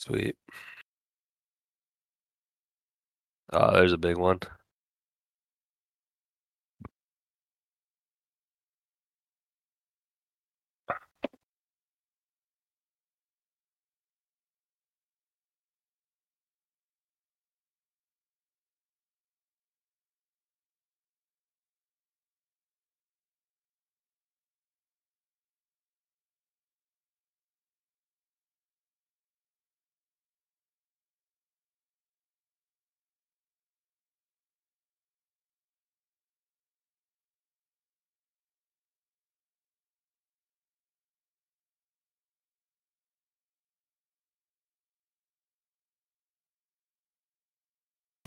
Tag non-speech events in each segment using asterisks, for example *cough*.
Sweet. Oh, there's a big one.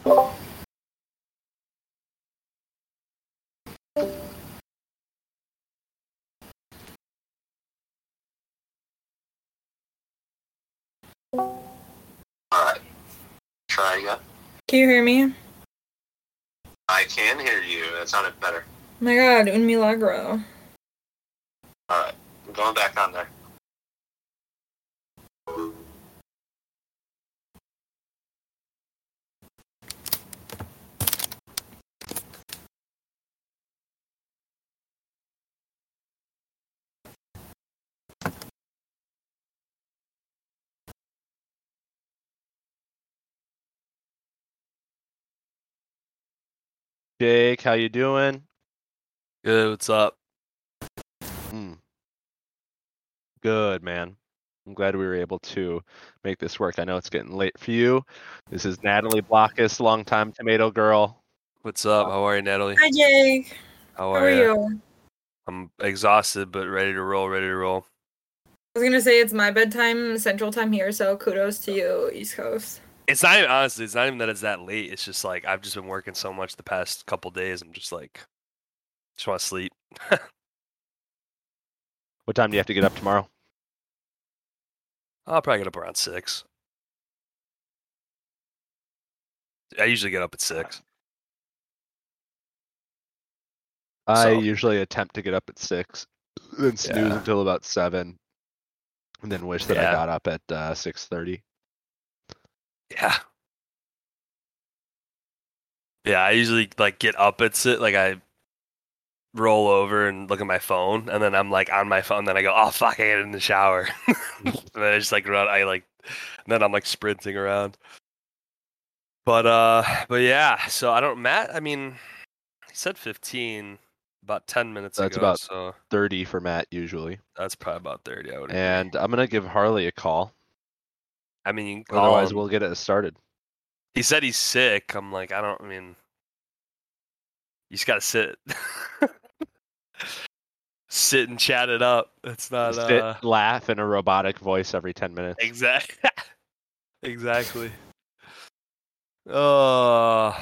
Alright. Try again. Can you hear me? Oh I can hear you. That sounded better. Oh my god, un milagro. Alright. I'm going back on there. Jake, how you doing? Good. What's up? Hmm. Good, man. I'm glad we were able to make this work. I know it's getting late for you. This is Natalie Blockus, longtime tomato girl. What's up? How are you, Natalie? Hi Jake. How How are, are you? you? I'm exhausted, but ready to roll. Ready to roll. I was gonna say it's my bedtime central time here, so kudos to you, East Coast. It's not even, honestly. It's not even that it's that late. It's just like I've just been working so much the past couple days. I'm just like, just want to sleep. *laughs* What time do you have to get up tomorrow? I'll probably get up around six. I usually get up at six. I So- usually attempt to get up at six, then snooze Yeah. until about seven, and then wish that I got up at uh, six thirty. Yeah. Yeah, I usually like get up at sit like I roll over and look at my phone and then I'm like on my phone then I go, Oh fuck, I get in the shower. *laughs* and then I just like run I like and then I'm like sprinting around. But uh but yeah, so I don't Matt, I mean he said fifteen about ten minutes That's ago, about- so Thirty for Matt usually, that's probably about thirty, I would agree. and I'm gonna give Harley a call. I mean you can call Otherwise, him. we'll get it started. He said he's sick. I'm like, I don't. I mean, you just gotta sit, *laughs* sit and chat it up. It's not Sit, uh, laugh in a robotic voice every ten minutes. *laughs* exactly, exactly. Oh,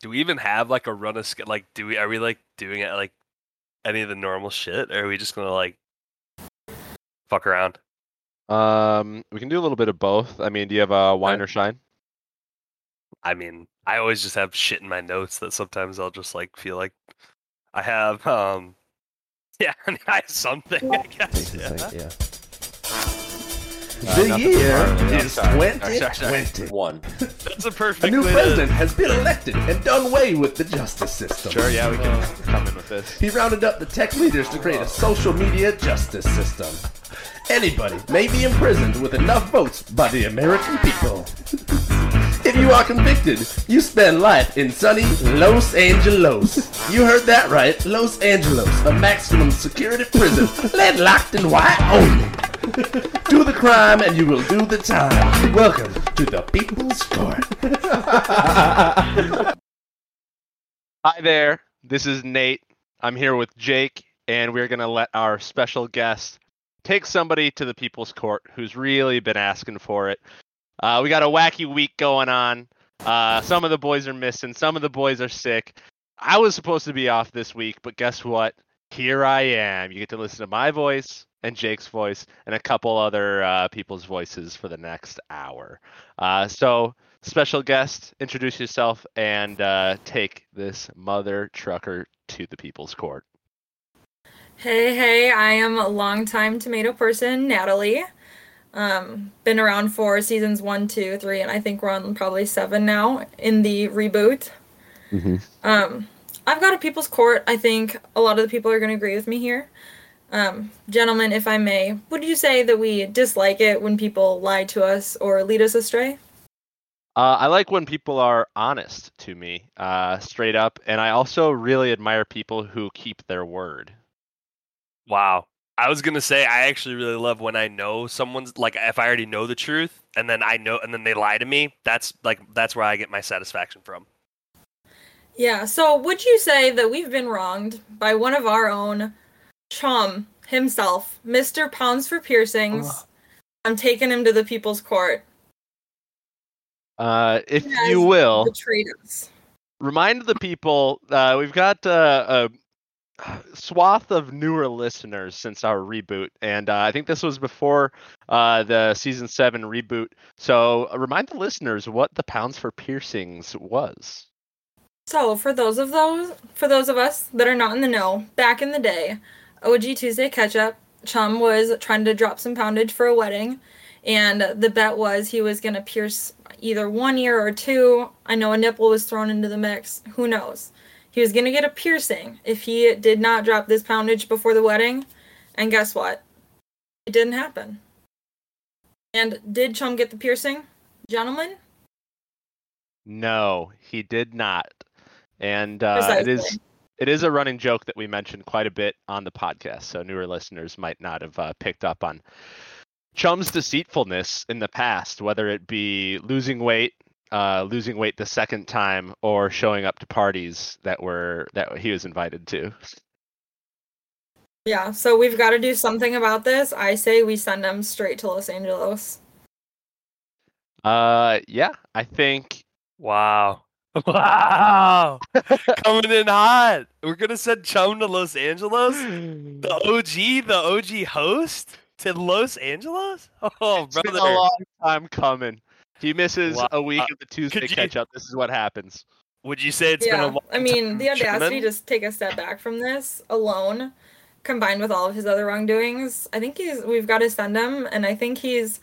do we even have like a run of like? Do we are we like doing it like any of the normal shit? Or are we just gonna like fuck around? Um, we can do a little bit of both. I mean, do you have a wine Uh, or shine? I mean, I always just have shit in my notes that sometimes I'll just like feel like I have. um *laughs* Yeah, *laughs* I, have something. I guess. Yeah. yeah. Uh, the nothing year from Harley, I'm is sorry. 2020. One. That's a A perfect. new way to- president has been elected and done away with the justice system. Sure, yeah, we can come in with this. He rounded up the tech leaders to create a social media justice system. Anybody may be imprisoned with enough votes by the American people. *laughs* You are convicted, you spend life in sunny Los Angeles. You heard that right, Los Angeles, a maximum security prison, *laughs* lead locked and white only. do the crime and you will do the time. Welcome to the People's Court. *laughs* Hi there. This is Nate. I'm here with Jake, and we're gonna let our special guest take somebody to the People's Court who's really been asking for it. Uh, we got a wacky week going on. Uh, some of the boys are missing. Some of the boys are sick. I was supposed to be off this week, but guess what? Here I am. You get to listen to my voice and Jake's voice and a couple other uh, people's voices for the next hour. Uh, so, special guest, introduce yourself and uh, take this mother trucker to the People's Court. Hey, hey, I am a longtime tomato person, Natalie. Um, been around for seasons one, two, three, and I think we're on probably seven now in the reboot. Mhm. Um, I've got a people's court. I think a lot of the people are going to agree with me here. Um, gentlemen, if I may, would you say that we dislike it when people lie to us or lead us astray? Uh, I like when people are honest to me, uh, straight up, and I also really admire people who keep their word. Wow. I was gonna say I actually really love when I know someone's like if I already know the truth and then I know and then they lie to me. That's like that's where I get my satisfaction from. Yeah, so would you say that we've been wronged by one of our own chum himself, Mr. Pounds for Piercings? I'm taking him to the people's court. Uh, if you will, Betrayed us. remind the people uh, we've got uh, a swath of newer listeners since our reboot, and uh, I think this was before uh, the season seven reboot. So uh, remind the listeners what the pounds for piercings was. So for those of those for those of us that are not in the know, back in the day, OG Tuesday Ketchup, Chum was trying to drop some poundage for a wedding, and the bet was he was gonna pierce either one ear or two. I know a nipple was thrown into the mix. Who knows? He was gonna get a piercing if he did not drop this poundage before the wedding, and guess what? It didn't happen. And did Chum get the piercing, gentlemen? No, he did not, and uh, it is it is a running joke that we mentioned quite a bit on the podcast, so newer listeners might not have uh, picked up on Chum's deceitfulness in the past, whether it be losing weight, uh, losing weight the second time, or showing up to parties that were that he was invited to. Yeah, so we've got to do something about this. I say we send him straight to Los Angeles. Uh, yeah, I think Wow. *laughs* Wow. *laughs* Coming in hot. We're gonna send Chum to Los Angeles? The *laughs* OG, the OG host to Los Angeles? Oh it's been brother. a long time coming. He misses Wow. a week Uh, of the Tuesday could you- catch up. This is what happens. Would you say it's been a long I mean, the audacity coming? to take a step back from this alone, combined with all of his other wrongdoings, I think he's we've got to send him, and I think he's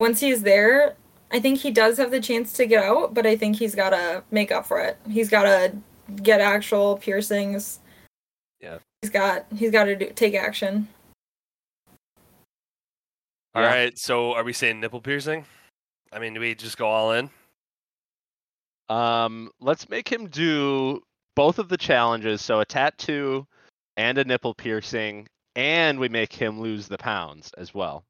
once he's there, I think he does have the chance to get out, but I think he's got to make up for it. He's got to get actual piercings. Yeah. He's got he's got to do, take action. All Yeah. right, so are we saying nipple piercing? I mean, do we just go all in? Um, let's make him do both of the challenges, so a tattoo and a nipple piercing, and we make him lose the pounds as well.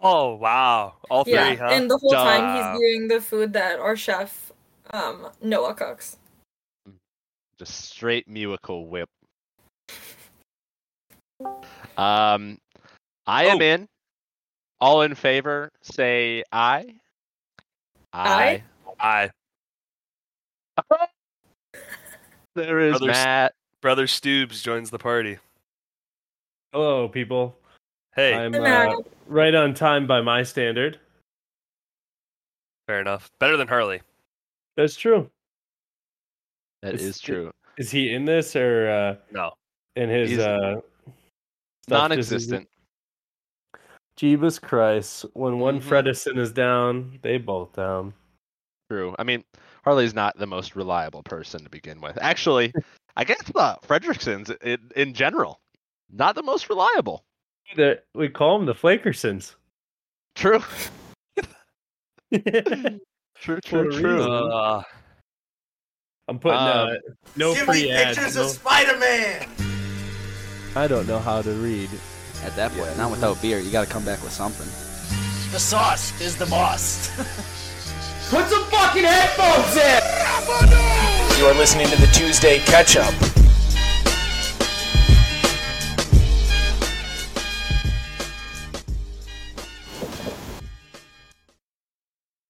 Oh wow, all three, yeah, huh? and the whole time he's doing the food that our chef um, Noah cooks. Just straight musical whip. Um, I am Oh. in. All in favor, say aye. Aye. Aye. *laughs* There is Brothers- Matt. Brother Stoobs joins the party. Hello, people. Hey, I'm uh, right on time by my standard. fair enough. Better than Harley. That's true. That is, is true. Is he in this or uh, No. in his He's uh, Non-existent. Isn't- Jeebus Christ! When one Mhm. Fredison is down, they both down. True. I mean, Harley's not the most reliable person to begin with. Actually, I guess uh, Fredrickson's in, in general not the most reliable. The- we call them the Flakersons. True. I'm *laughs* True. True. a True. reason. Uh, putting uh, no free ads. no- Spider-Man. I don't know how to read. At that point, not without beer. You got to come back with something. The sauce is the boss. *laughs* Put some fucking headphones in. You are listening to the Tuesday Catch Up.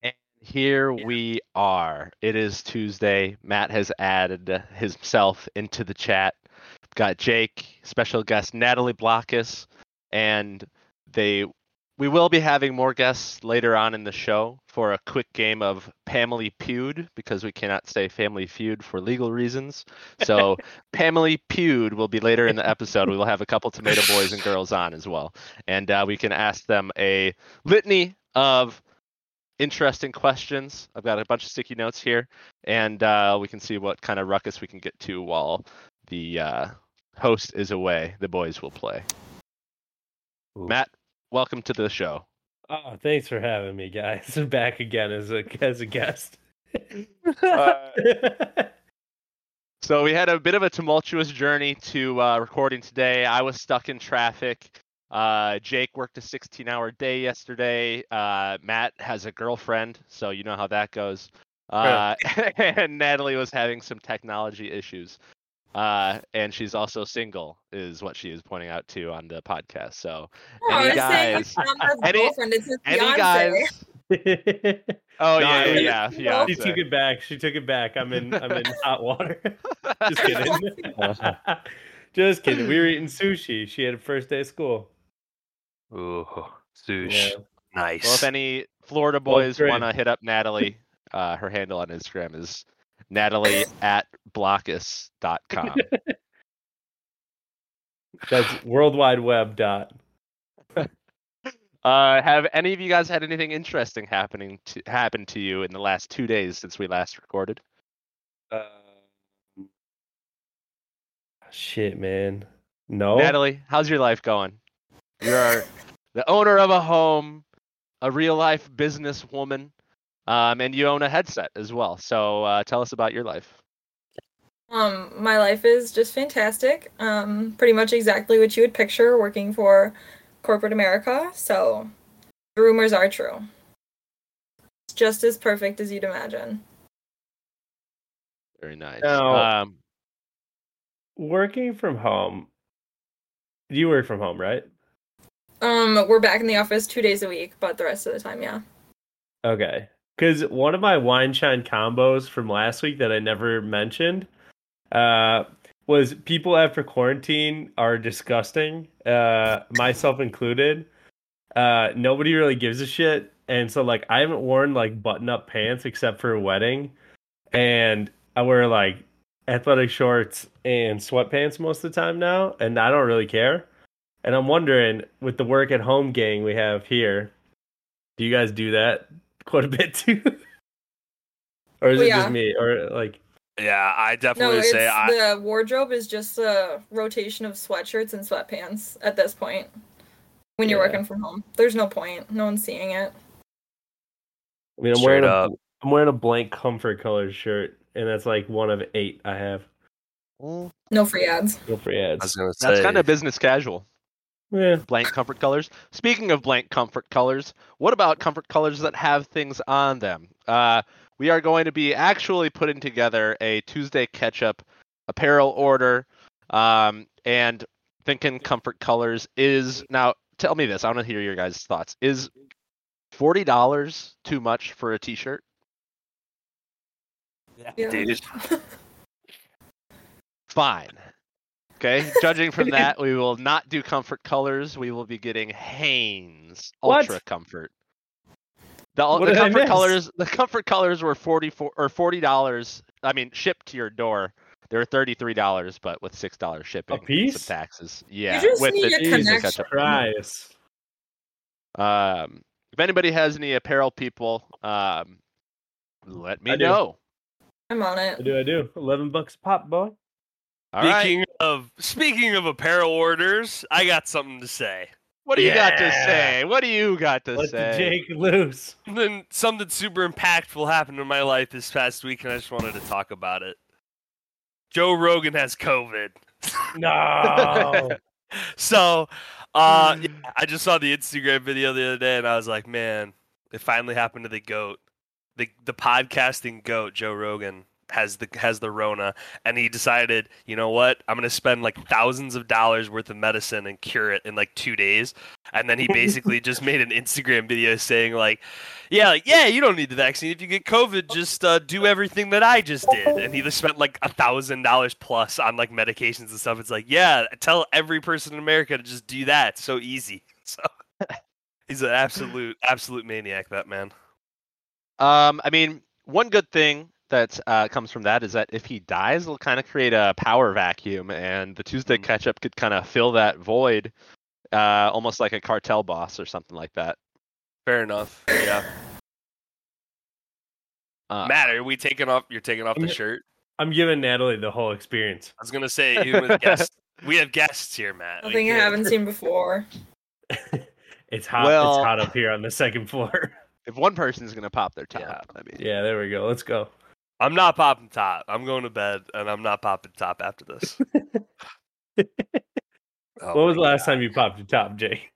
And here we are. It is Tuesday. Matt has added himself into the chat. Got Jake, special guest Natalie Blockus, and they we will be having more guests later on in the show for a quick game of Family Feud because we cannot say Family Feud for legal reasons. So *laughs* Family Feud will be later in the episode. We will have a couple *laughs* tomato boys and girls on as well, and uh, we can ask them a litany of interesting questions. I've got a bunch of sticky notes here, and uh, we can see what kind of ruckus we can get to while the uh, host is away. The boys will play. Ooh. Matt, welcome to the show. Oh, thanks for having me, guys. *laughs* I'm back again as a as a guest. Uh, *laughs* So we had a bit of a tumultuous journey to uh, recording today. I was stuck in traffic. Uh, Jake worked a 16-hour day yesterday. Uh, Matt has a girlfriend, so you know how that goes. Uh, *laughs* and Natalie was having some technology issues. Uh, and she's also single, is what she is pointing out too on the podcast. So, Oh, any guys? it's not my *laughs* Any- girlfriend, it's his Any guys? *laughs* *laughs* Oh No, yeah, it- yeah, yeah. she took it back. She took it back. I'm in I'm in hot water. Just kidding. Just kidding. We were eating sushi. She had a first day of school. Ooh, sushi. Yeah. Nice. Well, if any Florida boys great. want to hit up Natalie, uh, her handle on Instagram is Natalie *coughs* at blockus.com. That's *laughs* World Wide Web dot. *laughs* Uh, have any of you guys had anything interesting happening to happen to you in the last two days since we last recorded? Um, shit, man. No. Natalie, how's your life going? You're the owner of a home, a real life business woman, um, and you own a headset as well. So uh, tell us about your life. Um, my life is just fantastic. Um, pretty much exactly what you would picture working for corporate America. So the rumors are true. It's just as perfect as you'd imagine. Very nice. Now- Um, Working from home. You work from home, right? Um, we're back in the office two days a week, but the rest of the time, yeah. Okay. Because one of my wine shine combos from last week that I never mentioned uh, was people after quarantine are disgusting, uh, myself included. Uh, nobody really gives a shit. And so, like, I haven't worn like button up pants except for a wedding. And I wear like athletic shorts and sweatpants most of the time now. And I don't really care. And I'm wondering, with the work at home gang we have here, do you guys do that quite a bit too? *laughs* or is Well, it yeah. just me? Or like, yeah, I No, definitely it's say I. the wardrobe is just a rotation of sweatshirts and sweatpants at this point. When you're Yeah. working from home, there's no point. No one's seeing it. I mean, I'm Straight wearing a, up. I'm wearing a blank comfort colored shirt, and that's like one of eight I have. Mm. No free ads. No free I ads. was gonna say that's kind of business casual. Yeah. blank comfort colors. Speaking of blank comfort colors, what about comfort colors that have things on them? Uh, we are going to be actually putting together a Tuesday ketchup apparel order, um, and thinking comfort colors is now. Tell me this. I want to hear your guys' thoughts. Is forty dollars too much for a T-shirt? Yeah. dude. Fine. Okay. Judging from *laughs* that, we will not do comfort colors. We will be getting Hanes What? Ultra Comfort. The, What the did I comfort miss? colors, the comfort colors were forty four or forty dollars. I mean, shipped to your door. They were thirty three dollars, but with six dollars shipping, and piece? some taxes. Yeah, you just with need the a Tuesday connection. ketchup. Christ. Um, if anybody has any apparel people, um, let me I do. know. I'm on I it. do. I do. Eleven bucks a pop, boy. All right. Speaking of speaking of apparel orders, I got something to say. What do you got to say? What do you got to Let say? the Jake loose. Something something super impactful happened in my life this past week, and I just wanted to talk about it. Joe Rogan has COVID. No. *laughs* so uh yeah, I just saw the Instagram video the other day and I was like, man, it finally happened to the goat. The the podcasting goat, Joe Rogan, has the has the Rona and he decided, you know what? I'm gonna spend like thousands of dollars worth of medicine and cure it in like two days. And then he basically just made an Instagram video saying like, Yeah, like, yeah, you don't need the vaccine. If you get COVID, just uh, do everything that I just did. And he just spent like a thousand dollars plus on like medications and stuff. It's like, yeah, tell every person in America to just do that. It's so easy. *laughs* So He's an absolute, absolute maniac. That man. Um, I mean, one good thing that uh, comes from that is that if he dies, it'll kind of create a power vacuum, and the Tuesday Mhm. catch-up could kind of fill that void, uh, almost like a cartel boss or something like that. Fair enough. Yeah. Uh, Matt, are we taking off? You're taking off the I'm- shirt. I'm giving Natalie the whole experience. I was gonna say, even guests, *laughs* we have guests here, Matt. We Nothing I haven't seen before. *laughs* *laughs* It's hot. Well- it's hot up here on the second floor. if one person's gonna pop their top, Yeah. I mean, yeah, there we go. Let's go. I'm not popping top. I'm going to bed, and I'm not popping top after this. *laughs* Oh what was the my last God. time you popped your top, Jake?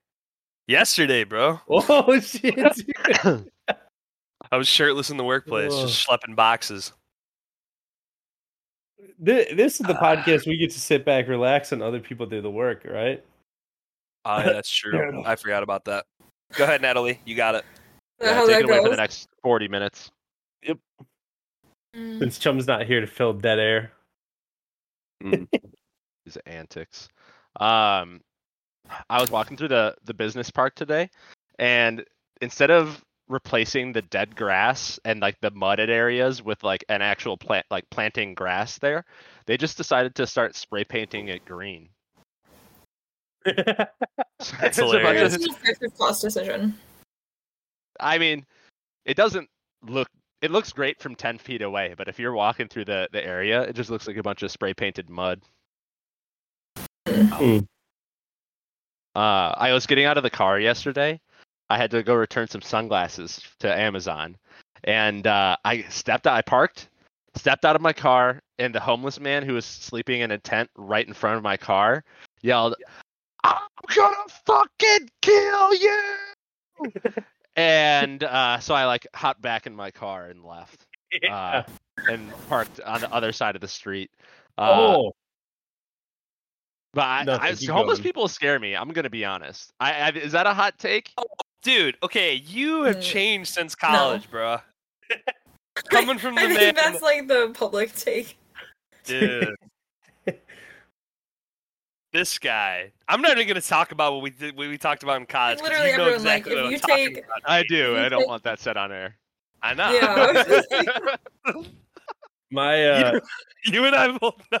Yesterday, bro. *laughs* Oh shit! *laughs* I was shirtless in the workplace, just schlepping boxes. Thi- This is the Ah. podcast we get to sit back, relax, and other people do the work, right? Yeah, that's true. I forgot about that. Go ahead, Natalie. You got it. yeah, take it away for the next forty minutes. Mm. Since Chum's not here to fill dead air. *laughs* His antics. Um, I was walking through the the business park today, and instead of replacing the dead grass and like the mudded areas with like an actual plant, like planting grass there, they just decided to start spray painting it green. So *laughs* That's *laughs* there's a bunch of- hilarious. It's a 50 plus decision. I mean, it doesn't look. It looks great from ten feet away, but if you're walking through the the area, it just looks like a bunch of spray painted mud. Hmm. Uh, I was getting out of the car yesterday. I had to go return some sunglasses to Amazon, and uh, I stepped out. I parked, stepped out of my car, and the homeless man who was sleeping in a tent right in front of my car yelled, "I'm gonna fucking kill you!" *laughs* and uh, so I like hopped back in my car and left, *laughs* uh, and parked on the other side of the street. Uh, oh, But I, Nothing, I, keep homeless going. people scare me. I'm gonna be honest. I, I is that a hot take? Dude, okay, you have Mm, changed since college, bro. *laughs* Coming from the I man, think that's like the public take. dude. *laughs* this guy. I'm not even gonna talk about what we did. What we talked about in college. Literally you know everyone, like, if what I'm you take- I do. I don't take- want that said on air. I know. Yeah. *laughs* my uh, you and I both know.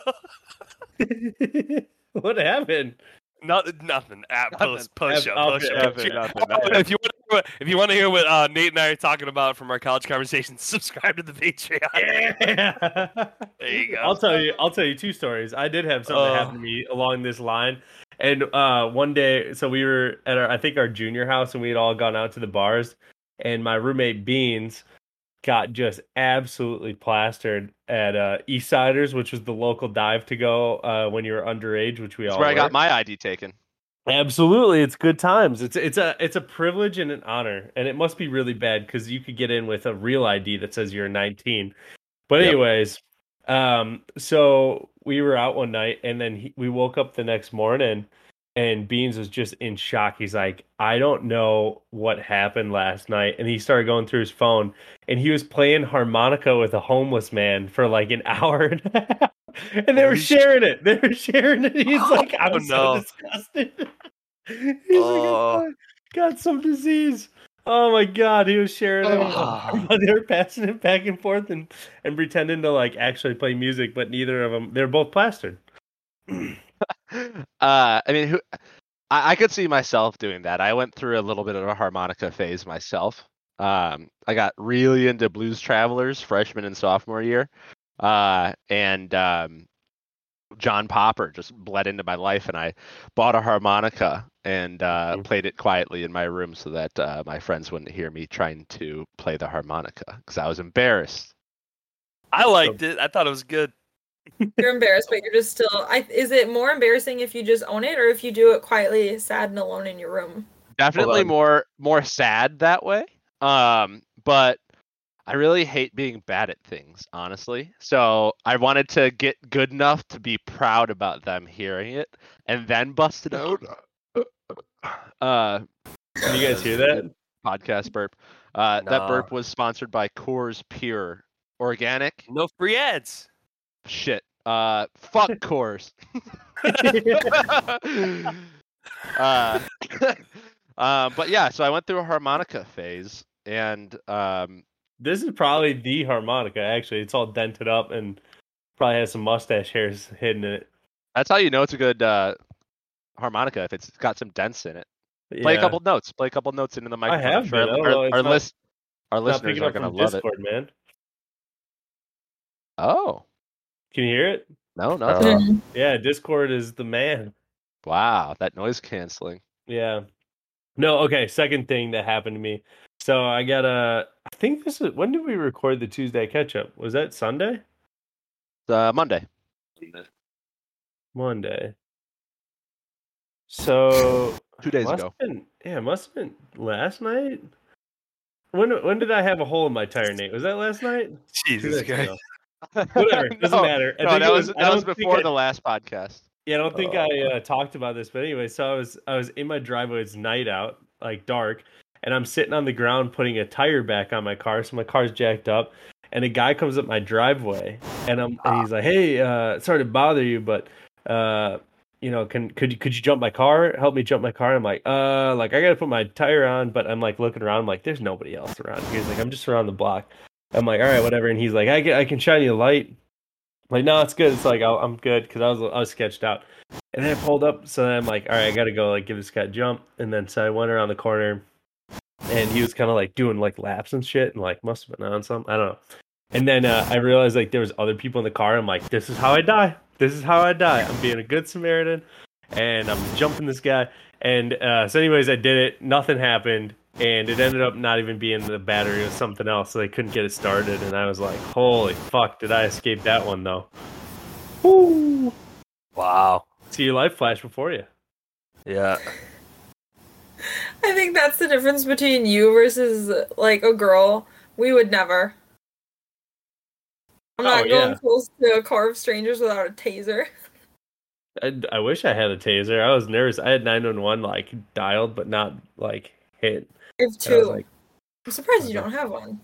*laughs* what happened? No, nothing. Ah, push, push up, push up. *laughs* If you want to hear what, if you want to hear what uh, Nate and I are talking about from our college conversations, *laughs* subscribe to the Patreon. Yeah. *laughs* There you go. I'll tell you. I'll tell you two stories. I did have something Oh. happen to me along this line, and uh, one day, so we were at our, I think our junior house, and we had all gone out to the bars, and my roommate Beans got just absolutely plastered at uh, Eastsiders, which was the local dive to go uh, when you were underage, which we That's all where I got my ID taken. Absolutely, it's good times. It's it's a it's a privilege and an honor, and it must be really bad because you could get in with a real ID that says you're 19. But Yep. anyways, um, so we were out one night, and then he, we woke up the next morning, and Beans was just in shock. He's like, "I don't know what happened last night," and he started going through his phone, and he was playing harmonica with a homeless man for like an *laughs* hour and a half. And they were sharing it. They were sharing it. He's *laughs* like, I'm Oh, so no. disgusted. *laughs* He's Oh. like, got some disease. Oh my god, he was sharing it. Oh. They were passing it back and forth and, and pretending to like actually play music, but neither of them. They're both plastered. *clears throat* *laughs* Uh, I mean, who? I, I could see myself doing that. I went through a little bit of a harmonica phase myself. Um, I got really into Blues Travelers freshman and sophomore year, uh, and um, John Popper just bled into my life, and I bought a harmonica and uh, Mhm. played it quietly in my room so that uh, my friends wouldn't hear me trying to play the harmonica because I was embarrassed. I liked it. I thought it was good. *laughs* You're embarrassed, but you're just still. I, is it more embarrassing if you just own it, or if you do it quietly, sad and alone in your room? definitely more more sad that way um but i really hate being bad at things honestly so i wanted to get good enough to be proud about them hearing it and then bust it out uh Can you guys hear that? podcast burp uh that burp was sponsored by coors pure organic No free ads. Shit uh fuck *laughs* coors *laughs* *laughs* uh, Um, but yeah, so I went through a harmonica phase, and um, This is probably the harmonica. Actually, it's all dented up and probably has some mustache hairs hidden in it. that's how you know it's a good uh, harmonica if it's got some dents in it. Play a couple notes. Play a couple notes into the microphone. I have been. Our, our, our not- list, our listeners are up gonna love Discord, man. Oh Can you hear it? no, Uh, nothing. Yeah, Discord is the man. wow, that noise canceling. Yeah. No, okay. Second thing that happened to me. So I got a. I think this is. When did we record the Tuesday catch up? Was that Sunday? Uh, Monday. Monday. So Two days must ago. Have been, yeah, it must have been last night. When when did I have a hole in my tire, Nate? Was that last night? Jesus nights Christ. ago. Whatever, *laughs* doesn't No, matter. I No, think that was, was- that was before I- the last podcast. Yeah, I don't think Oh. I uh, talked about this, but anyway, so I was I was in my driveway. It's night out, like dark, and I'm sitting on the ground putting a tire back on my car. So my car's jacked up, and a guy comes up my driveway, and I'm and he's like, "Hey, uh, sorry to bother you, but uh, you know, can could you could you jump my car? Help me jump my car?" I'm like, "Uh, like I gotta put my tire on," but I'm like looking around. I'm like, "There's nobody else around." He's like, "I'm just around the block." I'm like, "All right, whatever," and he's like, "I can I can shine you a light." Like, no, it's good. It's like I'll, I'm good because I was I was sketched out, and then I pulled up. So then I'm like, all right, I gotta go like give this guy a jump, and then so I went around the corner, and he was kind of like doing like laps and shit, and like must have been on something. I don't know. And then uh, I realized like there was other people in the car. I'm like, this is how I die. This is how I die. I'm being a good Samaritan, and I'm jumping this guy. And uh, so, anyways, I did it. Nothing happened, and it ended up not even being the battery. It was something else. So they couldn't get it started. And I was like, holy fuck, did I escape that one though? Woo! Wow. See your life flash before you. Yeah. *laughs* I think that's the difference between you versus like a girl. We would never. I'm Oh, not going yeah. close to a car of strangers without a taser. *laughs* I, I wish I had a taser. I was nervous. I had 911 like dialed, but not like hit. I have And I was two. like, I'm surprised you don't have one.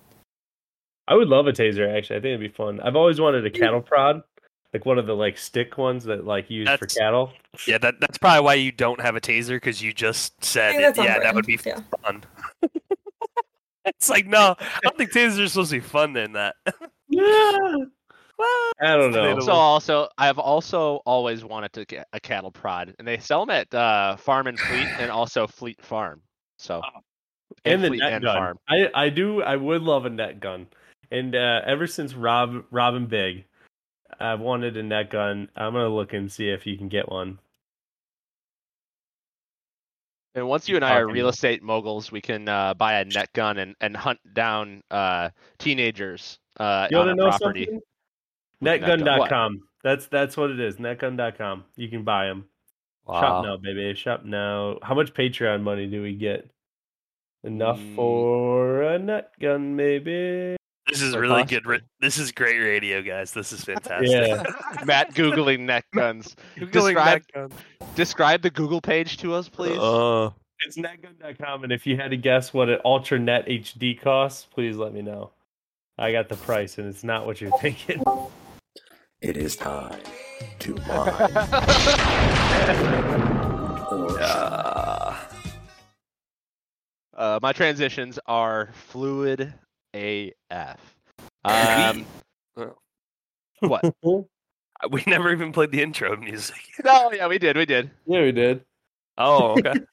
I would love a taser. Actually, I think it'd be fun. I've always wanted a cattle prod, like one of the like stick ones that like used for cattle. Yeah, that that's probably why you don't have a taser because you just said it. that's on Yeah, that would be Yeah. fun. *laughs* it's like no, I don't think tasers are supposed to be fun in that. Yeah. *laughs* well, I don't know. So also, I've also always wanted to get a cattle prod, and they sell them at uh, Farm and Fleet, and also Fleet Farm. So and the net and gun. Farm. I I do. I would love a net gun. And uh, ever since Rob Robin Big, I've wanted a net gun. I'm gonna look and see if you can get one. And once you and I are real estate moguls, we can uh, buy a net gun and, and hunt down uh, teenagers uh, You on a property. something? With netgun. Netgun.com. That's that's what it is. Netgun.com. You can buy them. Shop now, baby. Shop now. How much Patreon money do we get? Enough Mm. for a net gun, maybe. This is Or really good. possibly. Ra- this is great radio, guys. This is fantastic. Yeah. *laughs* Matt googling net guns. Googling Describe- that gun. Describe the Google page to us, please. Uh, It's netgun.com, and if you had to guess what an Ultra Net HD costs, please let me know. I got the price, and it's not what you're thinking. It is time to mine. or uh, Uh, my transitions are fluid AF. Um, *laughs* what? we never even played the intro music. *laughs* No, yeah, we did, we did. yeah, we did. Oh, okay. *laughs*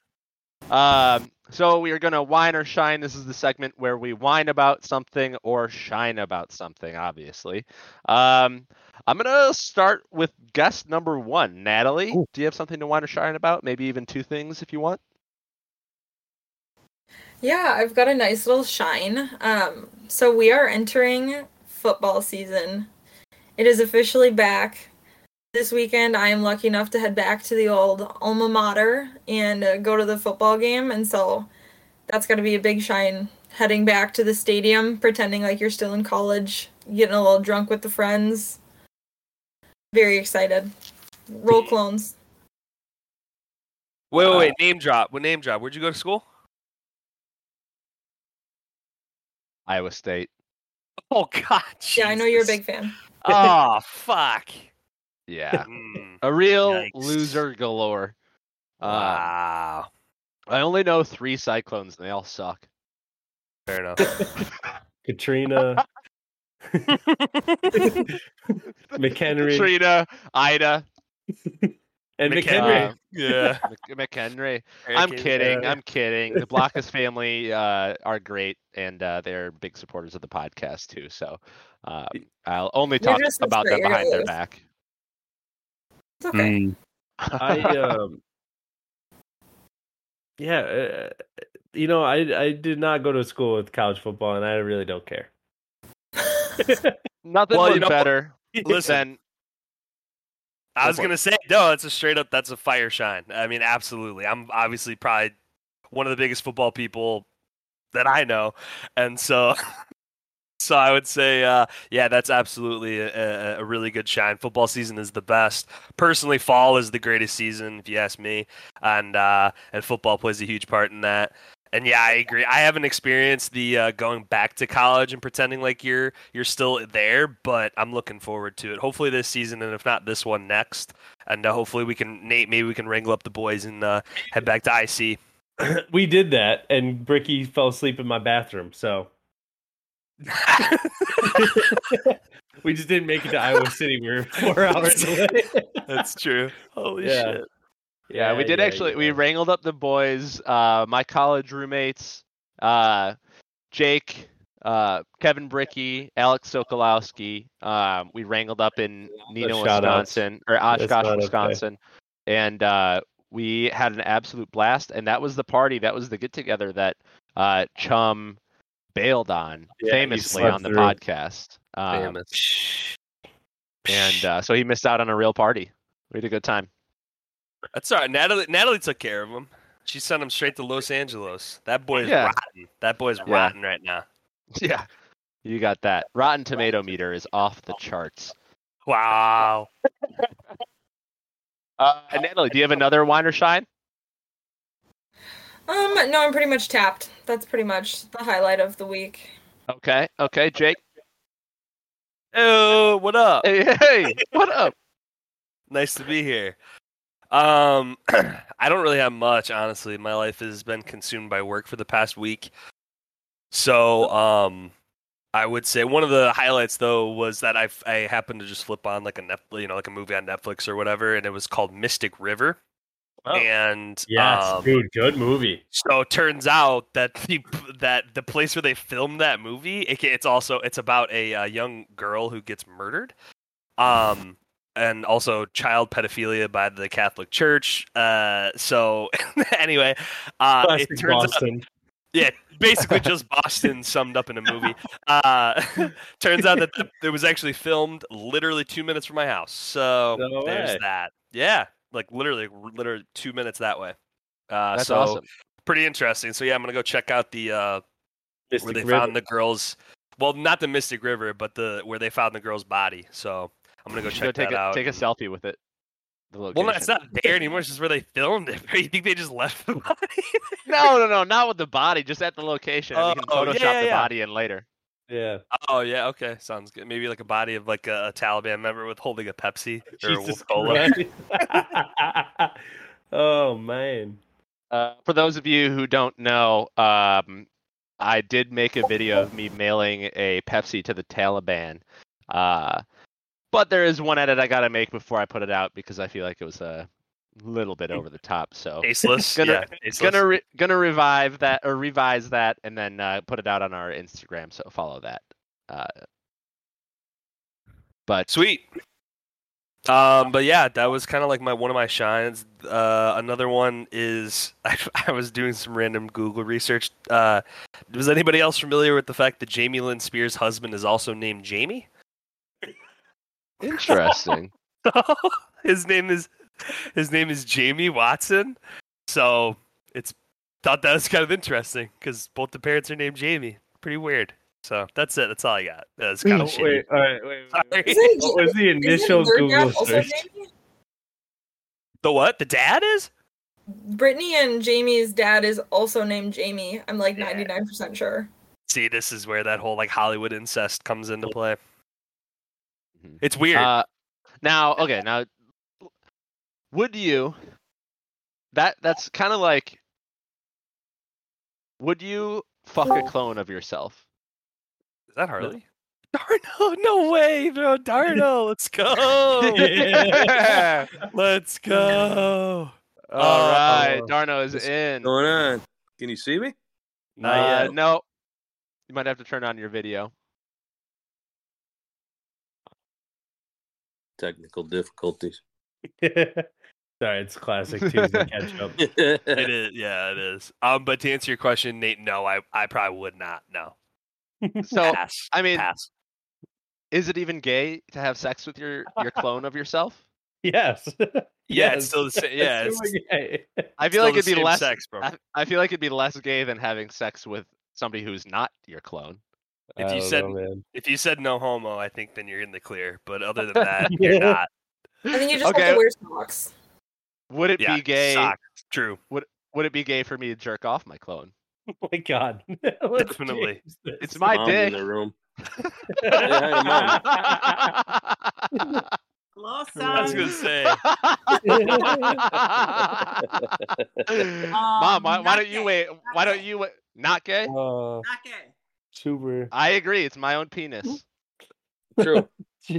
Um, so we are gonna whine or shine. This is the segment where we whine about something or shine about something. Obviously, um, I'm gonna start with guest number one, Natalie. Ooh. Do you have something to whine or shine about? Maybe even two things if you want. Yeah, I've got a nice little shine. Um, so we are entering football season. It is officially back. This weekend, I am lucky enough to head back to the old alma mater and uh, go to the football game. And so that's going to be a big shine. Heading back to the stadium, pretending like you're still in college, getting a little drunk with the friends. Very excited. Roll clones. Wait, wait, wait. Name drop. What name drop? Where'd you go to school? Iowa State. Oh God. *laughs* Yeah, I know you're a big fan. *laughs* Oh fuck. Yeah, Mm, a real Yikes. loser galore. Um, wow. I only know three cyclones, and they all suck. Fair enough. *laughs* Katrina, McHenry, Katrina, Ida, and McHenry. McHenry. uh, *laughs* yeah. *laughs* McHenry. I'm kidding. uh, I'm kidding. The Blockus family uh, are great, and uh, they're big supporters of the podcast too. So uh, I'll only talk about them behind their back. It's okay. Mm. I *laughs* um, yeah, uh, you know, I I did not go to school with college football, and I really don't care. Nothing Well, was you know- better Listen, than I was gonna say no. It's a straight up. That's a fire shine. I mean, absolutely. I'm obviously probably one of the biggest football people that I know, and so *laughs* so I would say, uh, yeah, that's absolutely a, a- a really good shine. Football season is the best. Personally, fall is the greatest season, if you ask me, and uh, and football plays a huge part in that. And yeah, I agree. I haven't experienced the uh, going back to college and pretending like you're you're still there, but I'm looking forward to it. Hopefully this season, and if not this one, next. And uh, hopefully we can Nate, maybe we can wrangle up the boys and uh, head back to IC. *clears throat* we did that, and Bricky fell asleep in my bathroom. So *laughs* *laughs* we just didn't make it to Iowa City. We were four hours away. *laughs* That's true. Holy Yeah. shit! Yeah, we did actually. We wrangled up the boys. Uh, my college roommates, uh, Jake, uh, Kevin Bricky, Alex Sokolowski. Um, we wrangled up in Neenah. Wisconsin, or Oshkosh, okay. Wisconsin, and uh, we had an absolute blast. And that was the party. That was the get together that uh, Chum bailed on Yeah, famously on the through. podcast. Um, Famous. and uh, so he missed out on a real party. We had a good time. That's all right. Natalie Natalie took care of him. She sent him straight to Los Angeles. That boy is Yeah. rotten. That boy's Yeah. rotten right now. Yeah, you got that. Rotten Tomato meter is off the charts. Wow. *laughs* Uh, Natalie, do you have another wine or shine? Um, no, I'm pretty much tapped. That's pretty much the highlight of the week. Okay, okay, Jake. Oh, what up? Hey, hey, what up? *laughs* Nice to be here. Um, *clears throat* I don't really have much, honestly. My life has been consumed by work for the past week. So, um, I would say one of the highlights though was that I I happened to just flip on like a net, you know, like a movie on Netflix or whatever, and it was called Mystic River. Oh. And yeah, um, dude, good movie. So it turns out that *laughs* the that the place where they filmed that movie, it, it's also it's about a, uh young girl who gets murdered, um, and also child pedophilia by the Catholic Church. Uh, so *laughs* anyway, uh, it turns out, *laughs* yeah, basically just Boston summed up in a movie. Uh, *laughs* turns out that the, it was actually filmed literally two minutes from my house. So No there's that. Yeah, like literally, literally two minutes that way. Uh, That's so awesome. pretty interesting. So yeah, I'm gonna go check out the uh, where they River. found the girl's. Well, not the Mystic River, but the where they found the girl's body. So I'm gonna go You should check take that a, out. Take a selfie with it. The Well, no, it's not there anymore. It's just where they filmed it. *laughs* You think they just left the *laughs* body? No, *laughs* no, no, not with the body. Just at the location. and you can Oh, yeah, Photoshop yeah, the yeah. body in later. Yeah. oh yeah, okay, sounds good. Maybe like a body of like a, a Taliban member with holding a Pepsi or a Cola. Oh man. Uh, for those of you who don't know, um, I did make a video of me mailing a Pepsi to the Taliban. Uh, but there is one edit I gotta make before I put it out because I feel like it was a little bit over the top. So *laughs* Tasteless. *laughs* Gonna- yeah, tasteless. gonna re- gonna revive that or revise that and then uh, put it out on our Instagram. So follow that. Uh, but Sweet. Um, but yeah, that was kind of like my one of my shines. Uh, another one is *laughs* I, I was doing some random Google research. Uh, was anybody else familiar with the fact that Jamie Lynn Spears' husband is also named Jamie? Interesting. *laughs* his name is his name is Jamie Watson. So it's thought that was kind of interesting because both the parents are named Jamie. Pretty weird. So that's it. That's all I got. That's kind of shitty. wait, all right, wait, wait, Sorry. wait. Isn't, What was the initial their Google search? The what? The dad is? Britney and Jamie's dad is also named Jamie. I'm like Yeah. 99% sure. See, this is where that whole like Hollywood incest comes into play. Mhm. It's weird. Uh, now, okay, now, would you? That that's kind of like would you fuck a clone of yourself? Is that Harley? *laughs* Darno, no way, bro. Darno, let's go. Yeah. *laughs* Let's go. All right, Oh. Darno is What's in. going on? Can you see me? Not Uh, yet. no, you might have to turn on your video. Technical difficulties. *laughs* *laughs* Sorry, it's classic Tuesday catch up. *laughs* It is, yeah, it is. Um, but to answer your question, Nate, no, I, I probably would not. No, So, pass. I mean, pass. is it even gay to have sex with your your clone of yourself? Yes. Yeah, it's still the same. Yeah, It's it's gay. I feel like it'd be less. sex, bro. I, I feel like it'd be less gay than having sex with somebody who's not your clone. If you said- know, man. If you said no homo, I think then you're in the clear. But other than that, *laughs* you're not. I think you just Okay. have to wear socks. Would it Yeah, be gay? Socks. True. Would would it be gay for me to jerk off my clone? *laughs* Oh my god. *laughs* Definitely. It's my Mom's dick. in the room. hi Hello, I was gonna say. Mom, why, why don't you wait? Why don't you wait? Not gay? Uh, Not gay. Super. I agree. It's my own penis. *laughs* True. *laughs*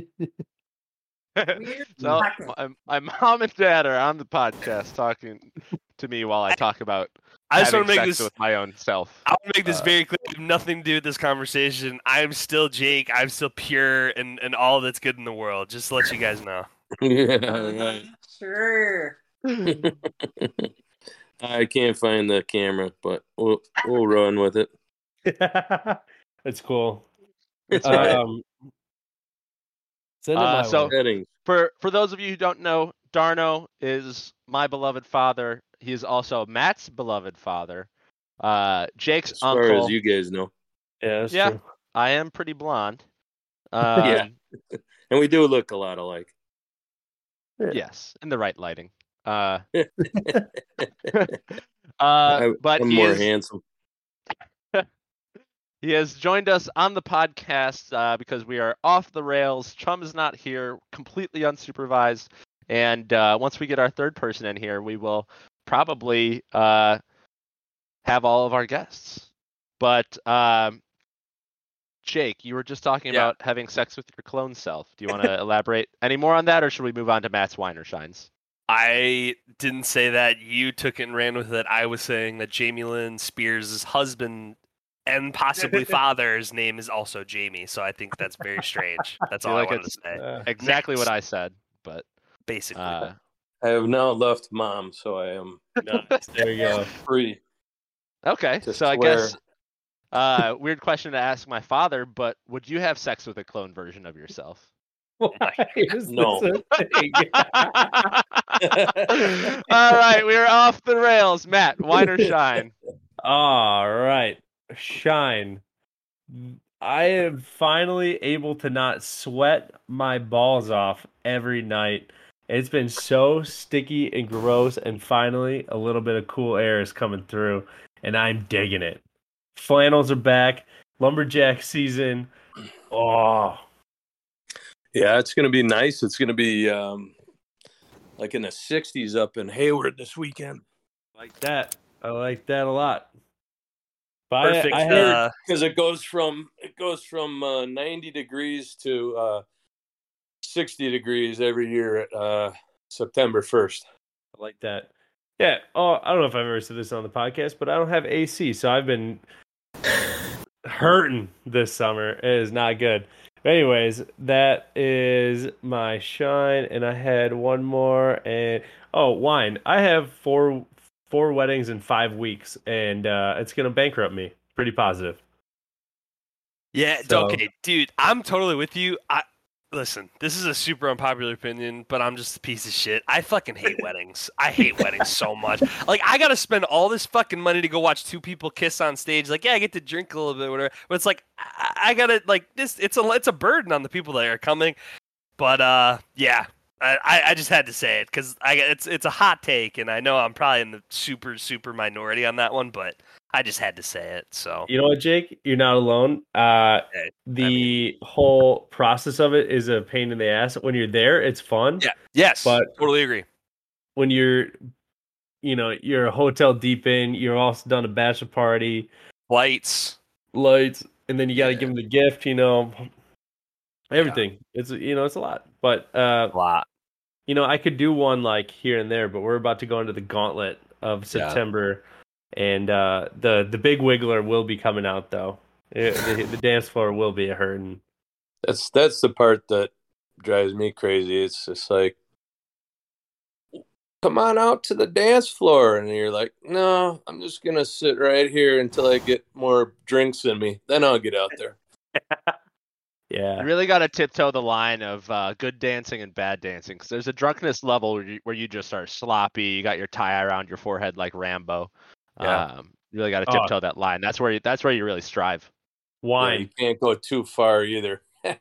*laughs* So my, my mom and dad are on the podcast talking to me while I talk about I just want to make this. with my own self. I want to make this uh, very clear. Have nothing to do with this conversation. I'm still Jake. I'm still pure and, and all that's good in the world. Just to let you guys know. yeah, right. Sure. I can't find the camera, but we'll we'll run with it. *laughs* That's cool. It's all right. Um, send Uh, so- way. For for those of you who don't know, Darno is my beloved father. He is also Matt's beloved father. Uh, Jake's As far uncle. as you guys know, yeah, that's Yeah. true. I am pretty blonde. *laughs* Um, Yeah. *laughs* and we do look a lot alike. Yes, in the right lighting. Uh, uh, but I'm he more is, handsome. He has joined us on the podcast uh, because we are off the rails. Chum is not here, completely unsupervised. And uh, once we get our third person in here, we will probably uh, have all of our guests. But um, Jake, you were just talking Yeah. about having sex with your clone self. Do you want to *laughs* elaborate any more on that, or should we move on to Matt's Weiner shines? I didn't say that. You took it and ran with it. I was saying that Jamie Lynn Spears' husband and possibly *laughs* father's name is also Jamie. So I think that's very strange. *laughs* That's all feel I like wanted to say. Uh, Exactly what I said, but Basically. uh, I have now left mom, so I am nice. *laughs* There we go. free. Okay, to so I guess uh, weird question to ask my father, but would you have sex with a clone version of yourself? No. this a thing? All right, we're off the rails. Matt, wine or shine? All right. Shine. I am finally able to not sweat my balls off every night. It's been so sticky and gross, and finally a little bit of cool air is coming through, and I'm digging it. Flannels are back. Lumberjack season. Oh, Yeah, it's gonna be nice. It's gonna be um, like in the '60s up in Hayward this weekend. like that. I like that a lot. But I- Perfect. I, had, uh, because it goes from it goes from uh, 90 degrees to uh, 60 degrees every year at uh, September 1st. I like that. Yeah. Oh, I don't know if I've ever said this on the podcast, but I don't have AC, so I've been hurting this summer. It is not good. But anyways, that is my shine, and I had one more. And oh, wine. I have four four weddings in five weeks, and uh, it's gonna bankrupt me. Pretty positive. Yeah, So- okay, dude, I'm totally with you. I listen, this is a super unpopular opinion, but I'm just a piece of shit. I fucking hate *laughs* weddings. I hate weddings so much. Like I gotta spend all this fucking money to go watch two people kiss on stage. Like, yeah, I get to drink a little bit, whatever. But it's like I, I gotta like this. It's a it's a burden on the people that are coming. But uh, yeah. I, I- I just had to say it because I it's it's a hot take and I know I'm probably in the super super minority on that one, but I just had to say it. So You know what, Jake? You're not alone. Uh, the whole process of it is a pain in the ass. When you're there, it's fun. yeah, yes, But- totally agree. when you're you know you're a hotel deep in. You're also done a bachelor party, Lights. lights, and then you got to Yeah. give them the gift. You know, everything. It's you know it's a lot, but uh, A lot. you know I could do one like here and there, but we're about to go into the gauntlet of Yeah. September, and uh, the the big wiggler will be coming out though. Eh, the, the dance floor will be a hurting. That's that's the part that drives me crazy. It's just like, come on out to the dance floor, and you're like, no, I'm just gonna sit right here until I get more drinks in me. Then I'll get out there. *laughs* Yeah. You really got to tiptoe the line of uh, good dancing and bad dancing because there's a drunkenness level where you, where you just are sloppy. You got your tie around your forehead like Rambo. Yeah. Um, you really got to Oh. tiptoe that line. That's where you, that's where you really strive. Yeah, Wine. you can't go too far either. *laughs*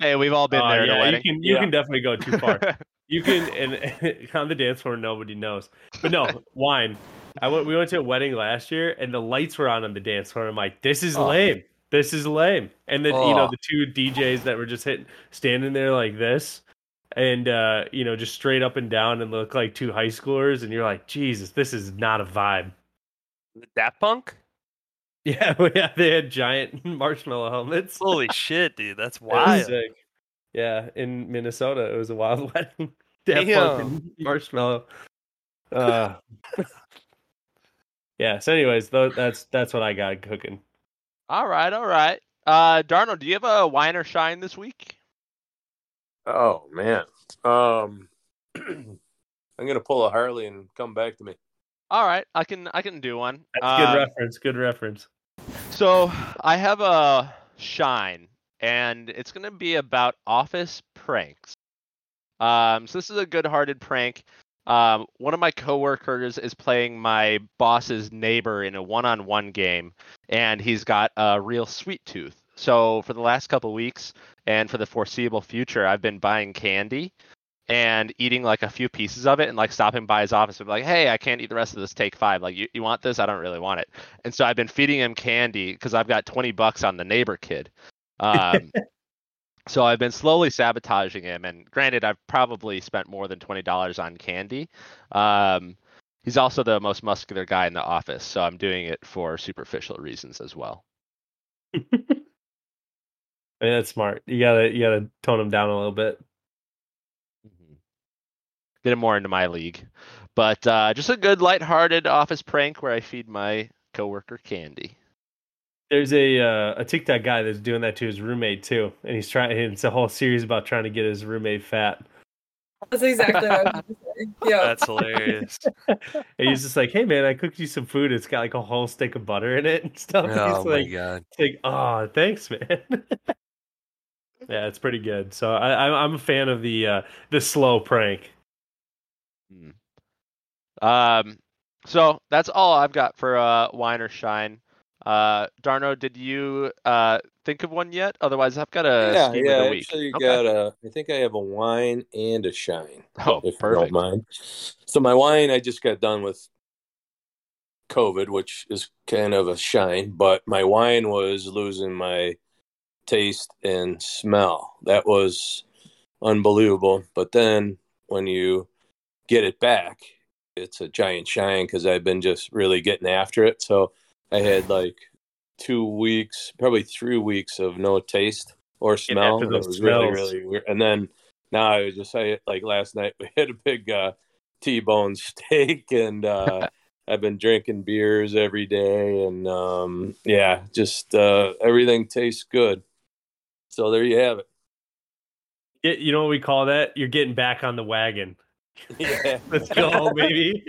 Hey, we've all been Oh, there at a yeah, wedding. You can you Yeah. can definitely go too far. *laughs* You can and *laughs* on the dance floor nobody knows. But no, wine. I went we went to a wedding last year and the lights were on on the dance floor. I'm like, this is Oh. lame. This is lame. And then you know Oh. the two DJs that were just hitting standing there like this and uh, you know, just straight up and down and look like two high schoolers and you're like, Jesus, this is not a vibe. Daft Punk? *laughs* Yeah, yeah, they had giant *laughs* marshmallow helmets. Holy shit, dude. That's *laughs* wild. Yeah, in Minnesota, it was a wild wedding. Daft Punk marshmallow. Uh, yeah. So, anyways, that's that's what I got cooking. All right, all right. Uh, Darno, do you have a wine or shine this week? Oh man, um, *clears throat* I'm gonna pull a Harley and come back to me. All right, I can I can do one. That's good Um, reference. Good reference. So I have a shine, and it's gonna be about office pranks. Um, so this is a good-hearted prank. Um, one of my coworkers is playing my boss's neighbor in a one-on-one game, and he's got a real sweet tooth. So for the last couple weeks, and for the foreseeable future, I've been buying candy and eating like a few pieces of it and like stopping by his office and be like, hey, I can't eat the rest of this take five. Like, you, you want this? I don't really want it. And so I've been feeding him candy because I've got 20 bucks on the neighbor kid. Um, *laughs* so I've been slowly sabotaging him. And granted, I've probably spent more than $20 on candy. Um, he's also the most muscular guy in the office. So I'm doing it for superficial reasons as well. *laughs* I mean, that's smart. You gotta you gotta tone them down a little bit. Get him more into my league. But uh, just a good lighthearted office prank where I feed my coworker candy. There's a uh, a TikTok guy that's doing that to his roommate too, and he's trying. It's a whole series about trying to get his roommate fat. That's exactly what I was going to say. *laughs* Yeah. That's hilarious. And he's just like, "Hey man, I cooked you some food. It's got like a whole stick of butter in it and stuff." *laughs* And oh he's my like, god. It's like, oh, thanks, man. *laughs* yeah, it's pretty good. So I, I'm I'm a fan of the uh, the slow prank. Um, so that's all I've got for uh, wine or shine. Uh, Darno, did you uh, think of one yet? Otherwise, I've got a yeah, scheme yeah. of the I week. actually Okay. got a. I think I have a wine and a shine. Oh, if you perfect. don't mind. So my wine, I just got done with COVID, which is kind of a shine. But my wine was losing my taste and smell. That was unbelievable. But then when you get it back, it's a giant shine because I've been just really getting after it. So I had like two weeks, probably three weeks of no taste or smell. and those it was really, smells. really weird. And then now I was just say like last night *laughs* we had a big uh, T-bone *laughs* steak and uh, *laughs* I've been drinking beers every day and um, yeah, just uh, everything tastes good. So there you have it. Y- You know what we call that? You're getting back on the wagon. Yeah. Let's go, baby.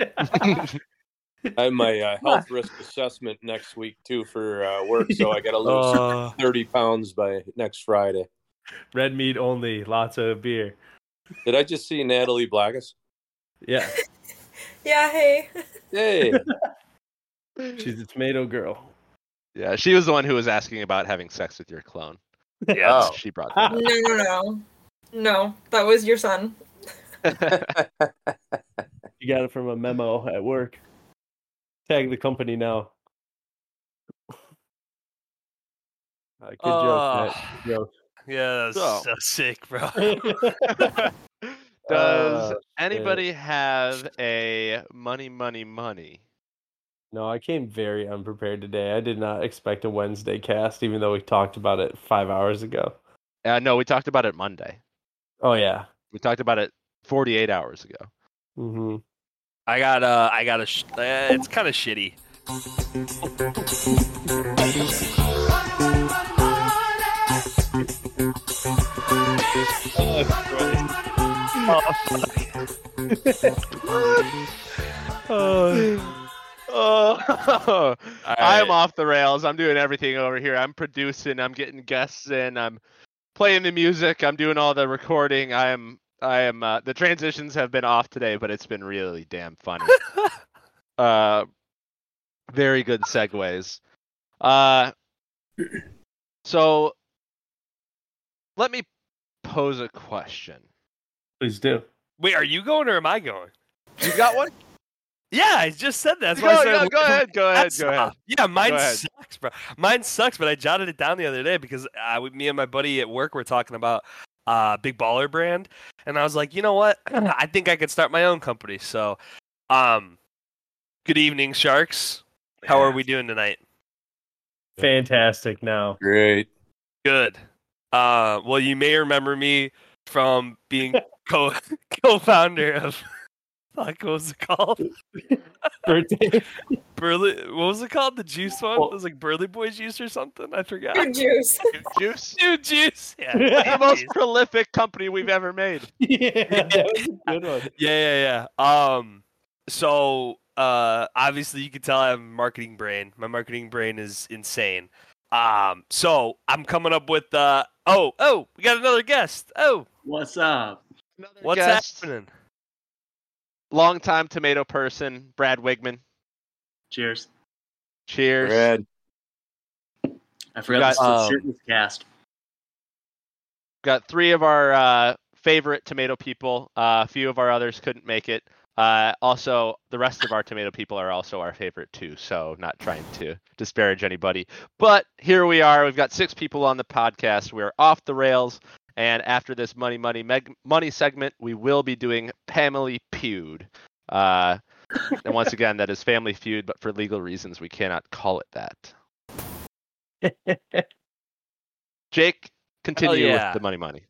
I have my uh, health risk assessment next week too for uh, work, so *laughs* I got to lose Uh, thirty pounds by next Friday. Red meat only. Lots of beer. Did I just see Natalie Blackus? Yeah, *laughs* Yeah, hey. Hey, *laughs* she's a tomato girl. Yeah, she was the one who was asking about having sex with your clone. yeah. Oh. She brought that No, no, no. No, that was your son. You got it from a memo at work. Tag the company now. Uh, good joke, Matt. Good Yeah, that's So- so sick, bro. *laughs* *laughs* Does Uh, anybody have a money, money, money? No, I came very unprepared today. I did not expect a Wednesday cast, even though we talked about it five hours ago. Uh, no, we talked about it Monday. Oh yeah. We talked about it 48 hours ago. Mm-hmm. I got a. I got a sh- uh, it's kind of shitty. Oh, *laughs* *laughs* *laughs* I'm off the rails. I'm doing everything over here. I'm producing. I'm getting guests in. I'm playing the music. I'm doing all the recording. I am. I am. Uh, the transitions have been off today, but it's been really damn funny. *laughs* uh, very good segues. Uh, *clears throat* so let me pose a question. Please do. Wait, are you going or am I going? You got one? Yeah, I just said that. That's Go- why I go- started go ahead, go ahead, go ahead. Yeah, mine ahead. sucks, bro. Mine sucks, but I jotted it down the other day because uh, we, me and my buddy at work were talking about uh, Big Baller Brand, and I was like, you know what? *clears throat* I think I could start my own company. So, um, good evening, Sharks. How are we doing tonight? Fantastic. Now. Great. Good. Uh, well, you may remember me from being *laughs* co *laughs* co-founder of fuck, what was it called? *laughs* Birthday. Burley. What was it called? The juice one? Well- it was like Burley Boy Juice or something. I forgot. Good juice. Juice. *laughs* Dude, juice. Yeah. *laughs* the most prolific company we've ever made. yeah, that was a good one. Yeah, yeah, yeah. Um, so uh, obviously you can tell I have a marketing brain. My marketing brain is insane. Um, so I'm coming up with uh, oh, oh, we got another guest. Oh, What's up? Another what's guest, happening? Longtime tomato person, Brad Wigman. Cheers. Cheers. Brad. I forgot got, this um, shit was cast. Got three of our uh, favorite tomato people. Uh, a few of our others couldn't make it. Uh, also, the rest of our tomato people are also our favorite too. So, not trying to disparage anybody, but here we are. We've got six people on the podcast. We're off the rails, and after this money, money, meg- money segment, we will be doing Family Feud. Uh, and once again, that is Family Feud, but for legal reasons, we cannot call it that. *laughs* Jake, continue yeah. with the money, money.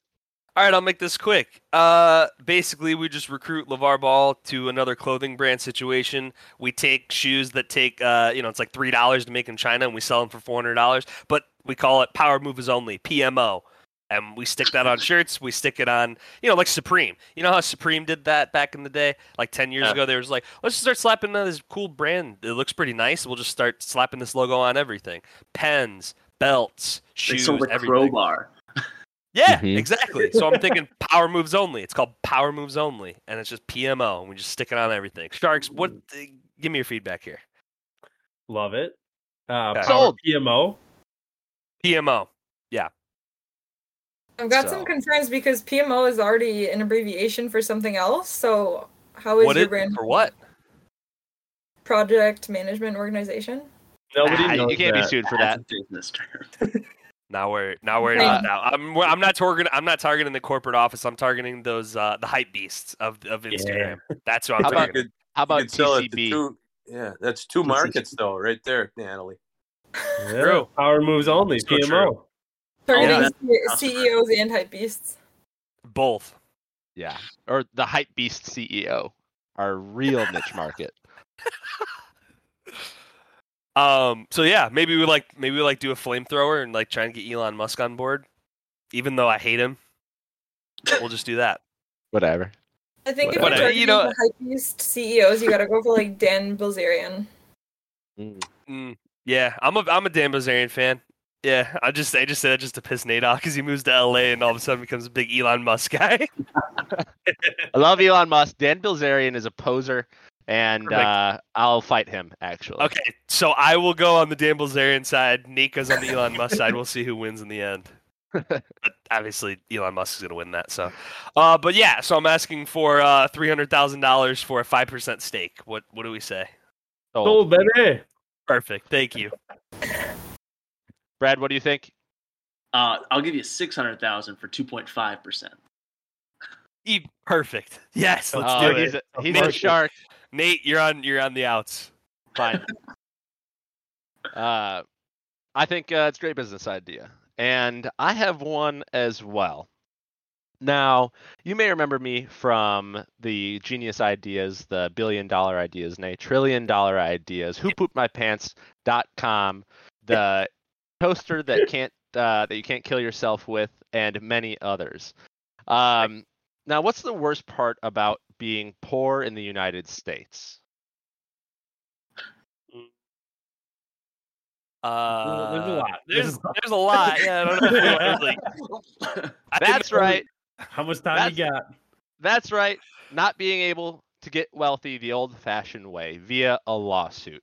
All right, I'll make this quick. Uh, basically, we just recruit LaVar Ball to another clothing brand situation. We take shoes that take, uh, you know, it's like three dollars to make in China, and we sell them for four hundred dollars. But we call it Power Moves Only (PMO), and we stick that on shirts. We stick it on, you know, like Supreme. You know how Supreme did that back in the day, like ten years Yeah. ago. They was like, let's just start slapping on this cool brand. It looks pretty nice. We'll just start slapping this logo on everything: pens, belts, They shoes, sold a everything. crowbar. Yeah, Mhm. exactly. So I'm thinking *laughs* power moves only. It's called power moves only, and it's just PMO, and we just stick it on everything. Sharks, what? uh, Give me your feedback here. Love it. Uh, Okay. Power Sold. PMO. PMO. I've got So- some concerns because PMO is already an abbreviation for something else. So how is What your it brand for? What? project management organization? Nobody Ah, knows you can't be sued for that. a business *laughs* term. Now we're now worried about that. I'm I'm not targeting I'm not targeting the corporate office. I'm targeting those uh the hype beasts of of Instagram. That's what *laughs* I'm How about- targeting. How about You could sell it to TCB? two- yeah, that's two markets though, right there, Natalie. Yeah, True. Power moves only. So PMO. Targeting yeah. CEOs and hype beasts. Both. Yeah, or the hype beast CEO, our real niche market. *laughs* Um. So yeah, maybe we like maybe we like do a flamethrower and like try and get Elon Musk on board, even though I hate him. We'll just do that. *laughs* Whatever. I think if Whatever, you're you targeting know- the hype beast CEOs, you gotta go for like Dan Bilzerian. Mm, yeah, I'm a I'm a Dan Bilzerian fan. Yeah, I just I just said that just to piss Nate off because he moves to LA and all of a sudden becomes a big Elon Musk guy. *laughs* I love Elon Musk. Dan Bilzerian is a poser, and uh, I'll fight him. Actually. okay, so I will go on the Dan Bilzerian side. Nate goes on the Elon Musk side. We'll see who wins in the end. *laughs* but obviously, Elon Musk is going to win that. So, uh, but yeah, so I'm asking for uh, three hundred thousand dollars for a five percent stake. What what do we say? Sold. Sold, baby. Perfect. Thank you. Brad, what do you think? Uh, I'll give you six hundred thousand for two point five percent. Perfect. Yes, let's oh, do he's it. a, he's Nate, a shark. Nate, you're on. You're on the outs. Fine. *laughs* uh, I think uh, it's a great business idea, and I have one as well. Now, you may remember me from the genius ideas, the billion dollar ideas, nay, trillion dollar ideas, who pooped my pants.com, the toaster that can't uh, that you can't kill yourself with, and many others. Um, now, what's the worst part about being poor in the United States? Uh, there's a lot. There's There's a lot. there's a lot. Yeah, I don't know. If we want to, like, *laughs* That's know- right. How much time you got? That's right. Not being able to get wealthy the old fashioned way via a lawsuit.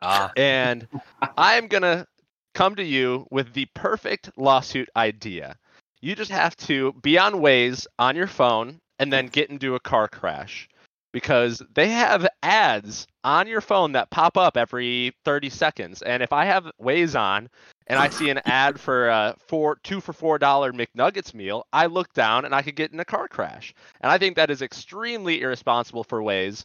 Ah, And *laughs* I'm going to come to you with the perfect lawsuit idea. You just have to be on Waze on your phone and then get into a car crash because they have ads on your phone that pop up every 30 seconds. And if I have Waze on and I see an *laughs* ad for a four two for four dollar McNuggets meal, I look down and I could get in a car crash. And I think that is extremely irresponsible for Waze.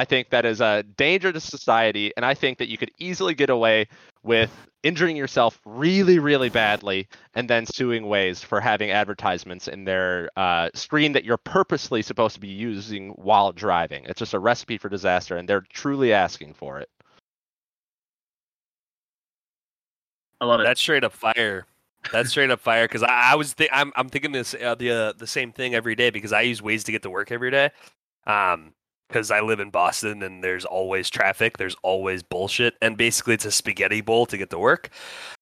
I think that is a danger to society, and I think that you could easily get away with injuring yourself really, really badly and then suing Waze for having advertisements in their uh, screen that you're purposely supposed to be using while driving. It's just a recipe for disaster, and they're truly asking for it. I love it. That's straight up fire. That's straight up fire. Because I, I was thi- I'm I'm thinking this uh, the uh, the same thing every day because I use Waze to get to work every day. Um, because I live in Boston and there's always traffic, there's always bullshit, and basically it's a spaghetti bowl to get to work.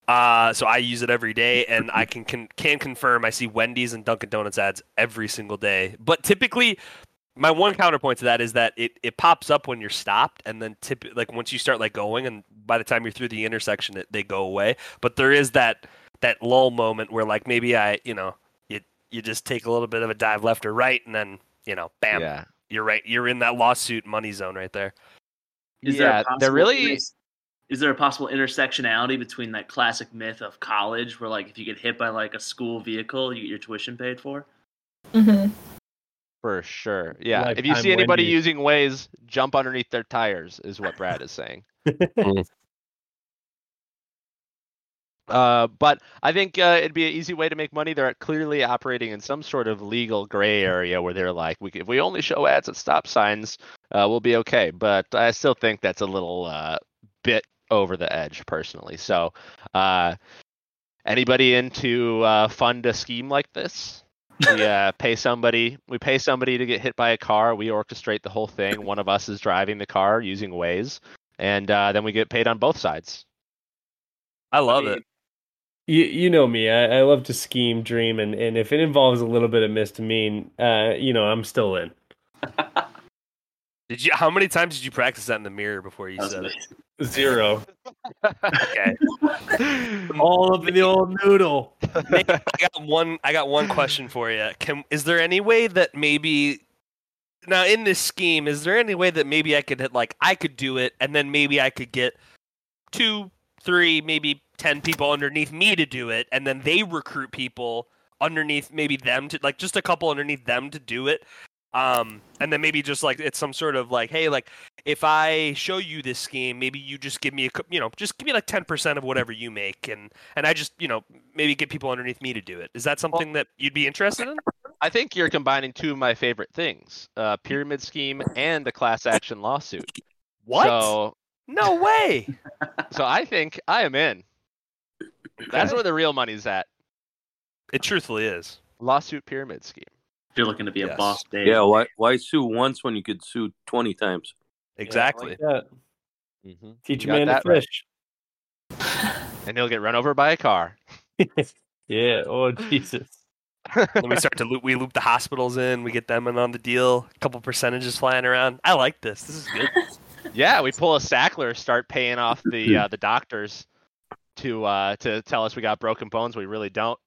Uh, so I use it every day, and I can can, can confirm I see Wendy's and Dunkin' Donuts ads every single day. But typically, my one counterpoint to that is that it, it pops up when you're stopped, and then tip like once you start like going, and by the time you're through the intersection, it, they go away. But there is that that lull moment where like maybe I you know you you just take a little bit of a dive left or right, and then you know bam Yeah. You're right. You're in that lawsuit money zone right there. Is yeah, there they're really Is, is there a possible intersectionality between that classic myth of college, where like if you get hit by like a school vehicle, you get your tuition paid for? Mm-hmm. for sure. Yeah. if you Lifetime see anybody Wendy's. using Waze, jump underneath their tires, is what Brad is saying. *laughs* Uh, but I think uh, it'd be an easy way to make money. They're clearly operating in some sort of legal gray area where they're like, we, if we only show ads at stop signs, uh, we'll be okay. But I still think that's a little uh, bit over the edge, personally. So, uh, anybody into uh, fund a scheme like this? We uh, pay somebody. We pay somebody to get hit by a car. We orchestrate the whole thing. One of us is driving the car using Waze, and uh, then we get paid on both sides. I love it. You you know me. I, I love to scheme, dream, and, and if it involves a little bit of misdemean, uh, you know, I'm still in. Did you? How many times did you practice that in the mirror before you That was said it? Zero. *laughs* *laughs* Okay. All up in the old noodle. I got one. I got one question for you. Can is there any way that maybe now in this scheme is there any way that maybe I could hit like I could do it and then maybe I could get two, three, maybe ten people underneath me to do it and then they recruit people underneath maybe them to like just a couple underneath them to do it. Um, and then maybe just like it's some sort of like, hey, like if I show you this scheme, maybe you just give me a, you know, just give me like ten percent of whatever you make, and and I just, you know, maybe get people underneath me to do it. Is that something that you'd be interested in? I think you're combining two of my favorite things: a pyramid scheme and a class action lawsuit. What? So, No way. *laughs* so I think I am in. That's where the real money's at. It truthfully is. Lawsuit pyramid scheme. If you're looking to be a boss, Dave. Yeah, why why sue once when you could sue twenty times? Exactly. Yeah. Mm-hmm. Teach a man to that right. fish. *laughs* And he'll get run over by a car. *laughs* Yeah. Oh *laughs* Jesus. then we start to loop. We loop the hospitals in. We get them in on the deal. A couple percentages flying around. I like this. This is good. Yeah, we pull a Sackler, start paying off the uh, the doctors to uh, to tell us we got broken bones. We really don't,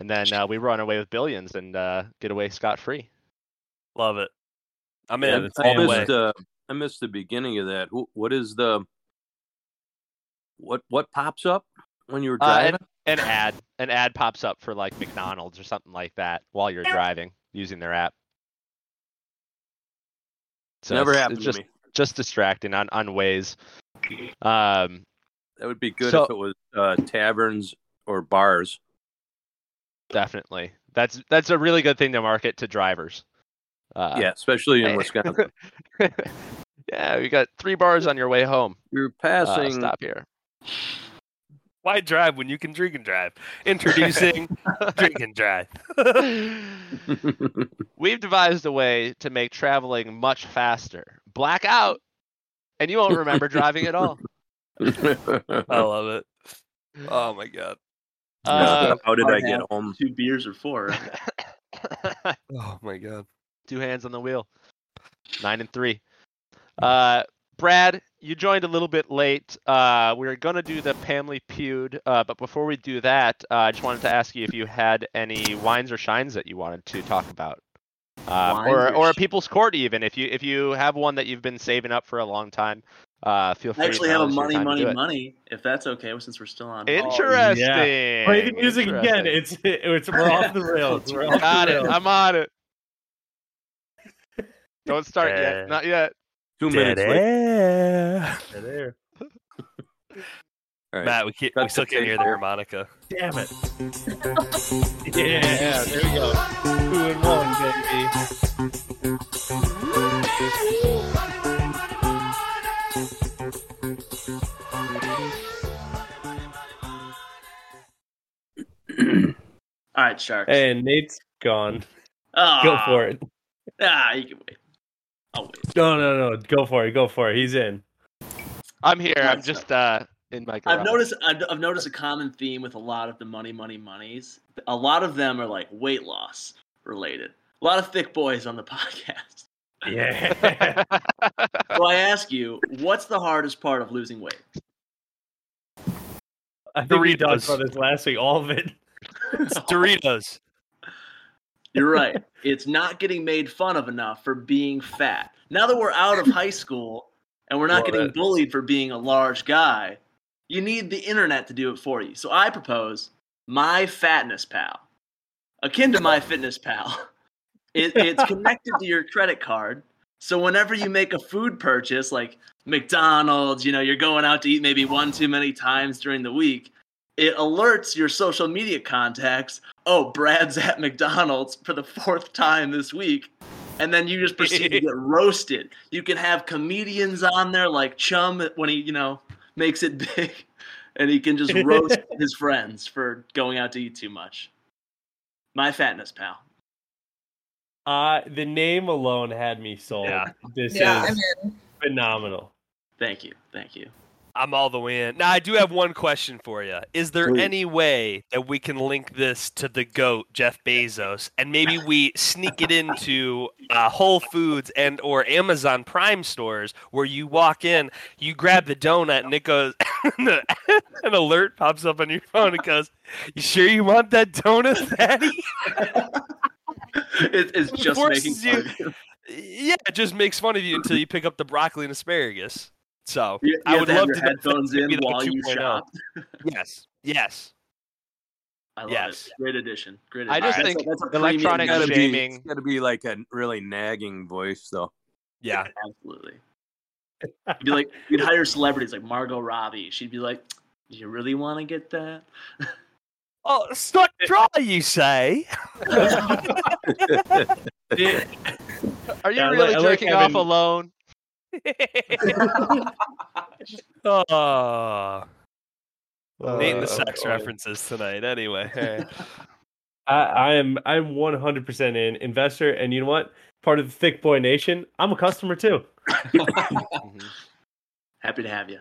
and then uh, we run away with billions and uh, get away scot free. Love it. I'm Yeah, in. that's I all the way. missed uh, I missed the beginning of that. Who, what is the what what pops up when you're Uh, driving? an, an ad, an ad pops up for like McDonald's or something like that while you're driving using their app. So Never it's- happened it's just, to me. Just distracting on on Waze. Um, That would be good So- if it was uh, taverns or bars. definitely. That's that's a really good thing to market to drivers. Uh, yeah, especially in hey. *laughs* Wisconsin. *laughs* yeah, you got three bars on your way home. You're Uh, passing. stop here. Why drive when you can drink and drive? Introducing *laughs* drink and drive. We've devised a way to make traveling much faster. Black out, and you won't remember driving at all. *laughs* I love it. Oh my god. Uh, How did I get home? Two beers or four. *laughs* Oh my god. Two hands on the wheel. Nine and three. Uh, Brad, you joined a little bit late. Uh, we are gonna do the Pamely Pewd, uh, but before we do that, uh, I just wanted to ask you if you had any wines or shines that you wanted to talk about, uh, or or or a People's Court even. If you if you have one that you've been saving up for a long time, uh, feel free. I actually have a money, money, money. If that's okay, since we're still on. Interesting. Play the music again. It's it's we're off the rails. We're off *laughs* Got the it. rails. I'm on it. Don't start Yeah. yet. Not yet. Two minutes later. Da-da. Yeah, there. All right. Matt, we, can't, we still can't hear the harmonica. Damn it. *laughs* Yeah, there we go. Two and one, baby. All right, sharks. And Nate's gone. Ah, Go for it. Ah, you can wait. I'll wait. No, no, no. Go for it. Go for it. He's in. I'm here. I'm just uh in my. I've noticed I've, I've noticed a common theme with a lot of the money, money, monies. A lot of them are like weight loss related. A lot of thick boys on the *laughs* podcast. Yeah. So I ask you, what's the hardest part of losing weight? I think we talked Doritos. about this last week. All of it. It's *laughs* Doritos. You're right. It's not getting made fun of enough for being fat. Now that we're out of high school and we're not Love getting it. bullied for being a large guy, you need the internet to do it for you. So I propose My Fatness Pal, akin to My Fitness Pal. It, it's connected to your credit card. So whenever you make a food purchase, like McDonald's, you know, you're going out to eat maybe one too many times during the week, it alerts your social media contacts, oh, Brad's at McDonald's for the fourth time this week. And then you just proceed to *laughs* get roasted. You can have comedians on there like Chum when he, you know, makes it *laughs* big. And he can just roast *laughs* his friends for going out to eat too much. My fatness pal. Uh, the name alone had me sold. Yeah. This Yeah, is I'm in. phenomenal. Thank you. Thank you. I'm all the way in. Now I do have one question for you. Is there Please. any way that we can link this to the goat, Jeff Bezos, and maybe we sneak it into uh, Whole Foods and or Amazon Prime stores where you walk in, you grab the donut, and it goes, *laughs* *laughs* an alert pops up on your phone. It goes, "You sure you want that donut, Daddy?" It, it's just making fun you- of you. Yeah, it just makes fun of you until you pick up the broccoli and asparagus. So You, you I have would to have love your to know if headphones in be like while you oh. shop. *laughs* Yes, yes. I love Yes. it. Great addition. Great I just That's think a, that's a premium electronic Gotta message. be, shaming. it's gotta be like a really nagging voice, though. Yeah. *laughs* Absolutely. *laughs* You'd be like, you'd hire celebrities like Margot Robbie. She'd be like, "Do you really want to get that?" Oh, stuck dry, you say? Yeah. Are you Yeah, really like- I like jerking off alone? Oh, Nate and the Uh, sex oh. references tonight. Anyway, hey. *laughs* I, I am I'm 100% in investor, and you know what? Part of the Thick Boy Nation. I'm a customer too. Mhm. Happy to have you.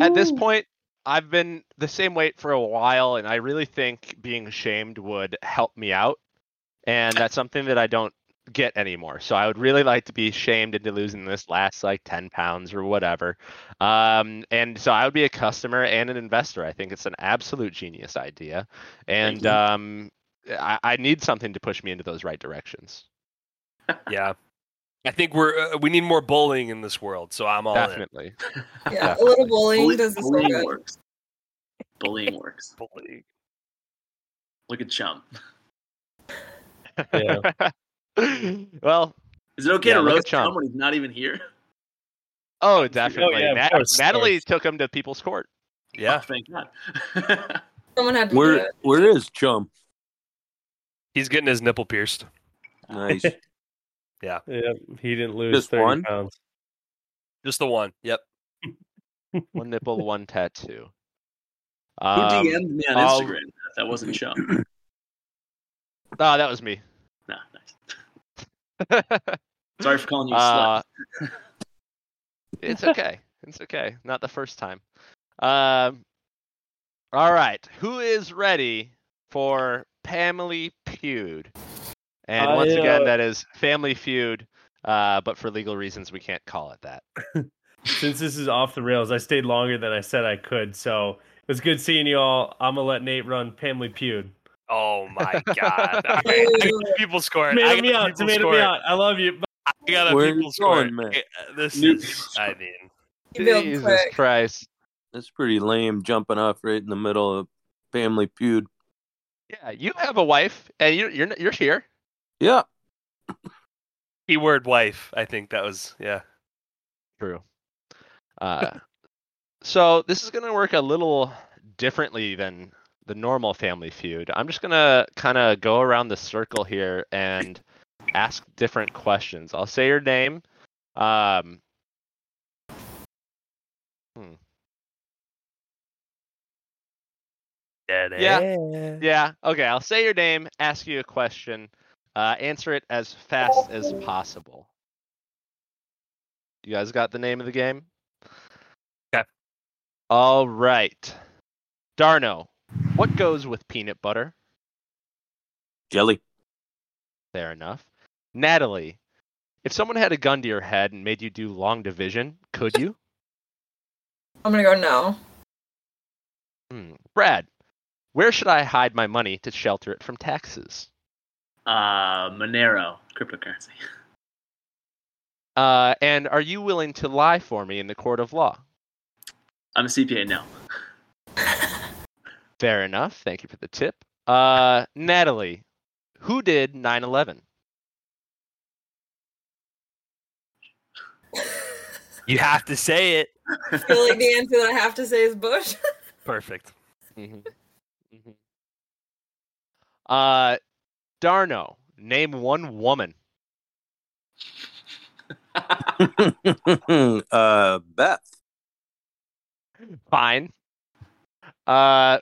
At this point, I've been the same weight for a while, and I really think being shamed would help me out. And that's something that I don't get anymore. So I would really like to be shamed into losing this last like 10 pounds or whatever. Um, and so I would be a customer and an investor. I think it's an absolute genius idea. And um, I, I need something to push me into those right directions. *laughs* yeah. I think we're uh, we need more bullying in this world, so I'm all Definitely. *laughs* Yeah, a little bullying Bully- does this so bullying good. works. Bullying works. Bullying. Look at Chum. Yeah. *laughs* well, Is it okay Yeah, to roast Chum. Chum when he's not even here? Oh, *laughs* definitely. yeah, Nat- course, Natalie course. took him to People's Court. Yeah, Oh, thank God. *laughs* Someone had to do Where it. where is Chum? he's getting his nipple pierced. Nice. *laughs* Yeah, he didn't lose Just 30 one? pounds. Just the one. Yep. One nipple, one tattoo. Who Um, DM'd me on I'll- Instagram? That wasn't Chum. Oh, *clears throat* that was me. No, nice. Sorry for calling you a slut. Uh, it's okay. It's okay. Not the first time. Um, all right. Who is ready for Family Feud? And I, once again, uh, that is Family Feud, uh, but for legal reasons, we can't call it that. *laughs* Since this is off the rails, I stayed longer than I said I could. So it was good seeing you all. I'm gonna let Nate run Family Feud. Oh my god. Okay, *laughs* I Ooh. got *laughs* people score. Tomato me out. Tomato score. me out. I love you. I got a Where people score. going, man? This New- is. I *laughs* mean, Jesus. Christ. That's pretty lame jumping off right in the middle of Family Feud. Yeah, you have a wife, and you're you're you're here. Yeah. keyword wife. I think that was yeah. True. Uh, so this is going to work a little differently than the normal Family Feud. I'm just going to kind of go around the circle here and ask different questions. I'll say your name. Um, hmm. Yeah. Yeah. Okay. I'll say your name, ask you a question, uh, answer it as fast as possible. You guys got the name of the game? Okay. All right. Darno, what goes with peanut butter? Jelly. Fair enough. Natalie, if someone had a gun to your head and made you do long division, could you? I'm gonna go no. Hmm. Brad, where should I hide my money to shelter it from taxes? Uh, Monero, cryptocurrency. *laughs* Uh, and are you willing to lie for me in the court of law? I'm a CPA now. Fair enough. Thank you for the tip. Uh, Natalie, who did 9 11? You have to say it. I feel like the answer that I have to say is Bush. *laughs* Perfect. hmm hmm Uh, Darno, name one woman. *laughs* uh, Beth. Fine. Uh,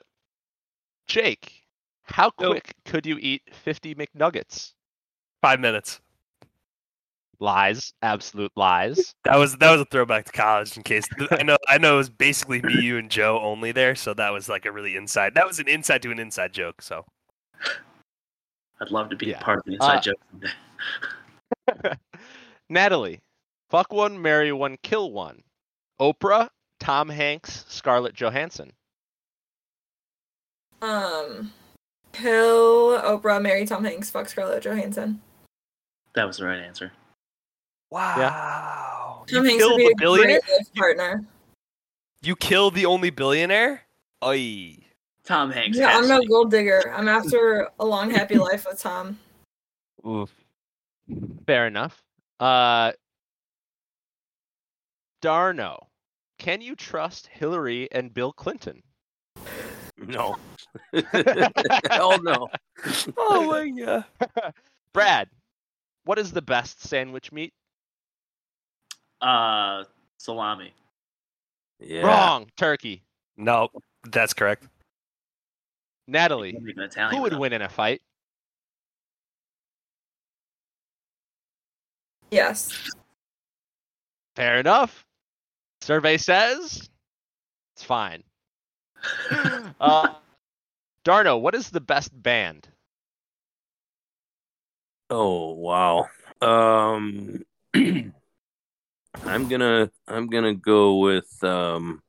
Jake, how Nope. quick could you eat 50 McNuggets? Five minutes. Lies, absolute lies. That was that was a throwback to college. In case I know I know it was basically me, you, and Joe only there, so that was like a really inside. That was an inside to an inside joke. So I'd love to be Yeah. a part of the inside Uh, joke someday. *laughs* *laughs* Natalie, fuck one, marry one, kill one. Oprah, Tom Hanks, Scarlett Johansson. Um, kill Oprah, marry Tom Hanks, fuck Scarlett Johansson. That was the right answer. wow, Tom you Hanks would killed be the a billionaire. great life partner. You killed the only billionaire. Oy. Tom Hanks. Yeah, I'm no to. gold digger. I'm after a long, happy *laughs* life with Tom. Oof. Fair enough. Uh, Darno, can you trust Hillary and Bill Clinton? No. *laughs* Hell no. Oh my god. *laughs* Brad, what is the best sandwich meat? Uh, salami. Yeah. Wrong, turkey. No, that's correct. Natalie, I'm even Italian who would enough. win in a fight? Yes. Fair enough. Survey says it's fine. Uh, Darno, what is the best band? Oh wow. Um *clears throat* I'm gonna I'm gonna go with um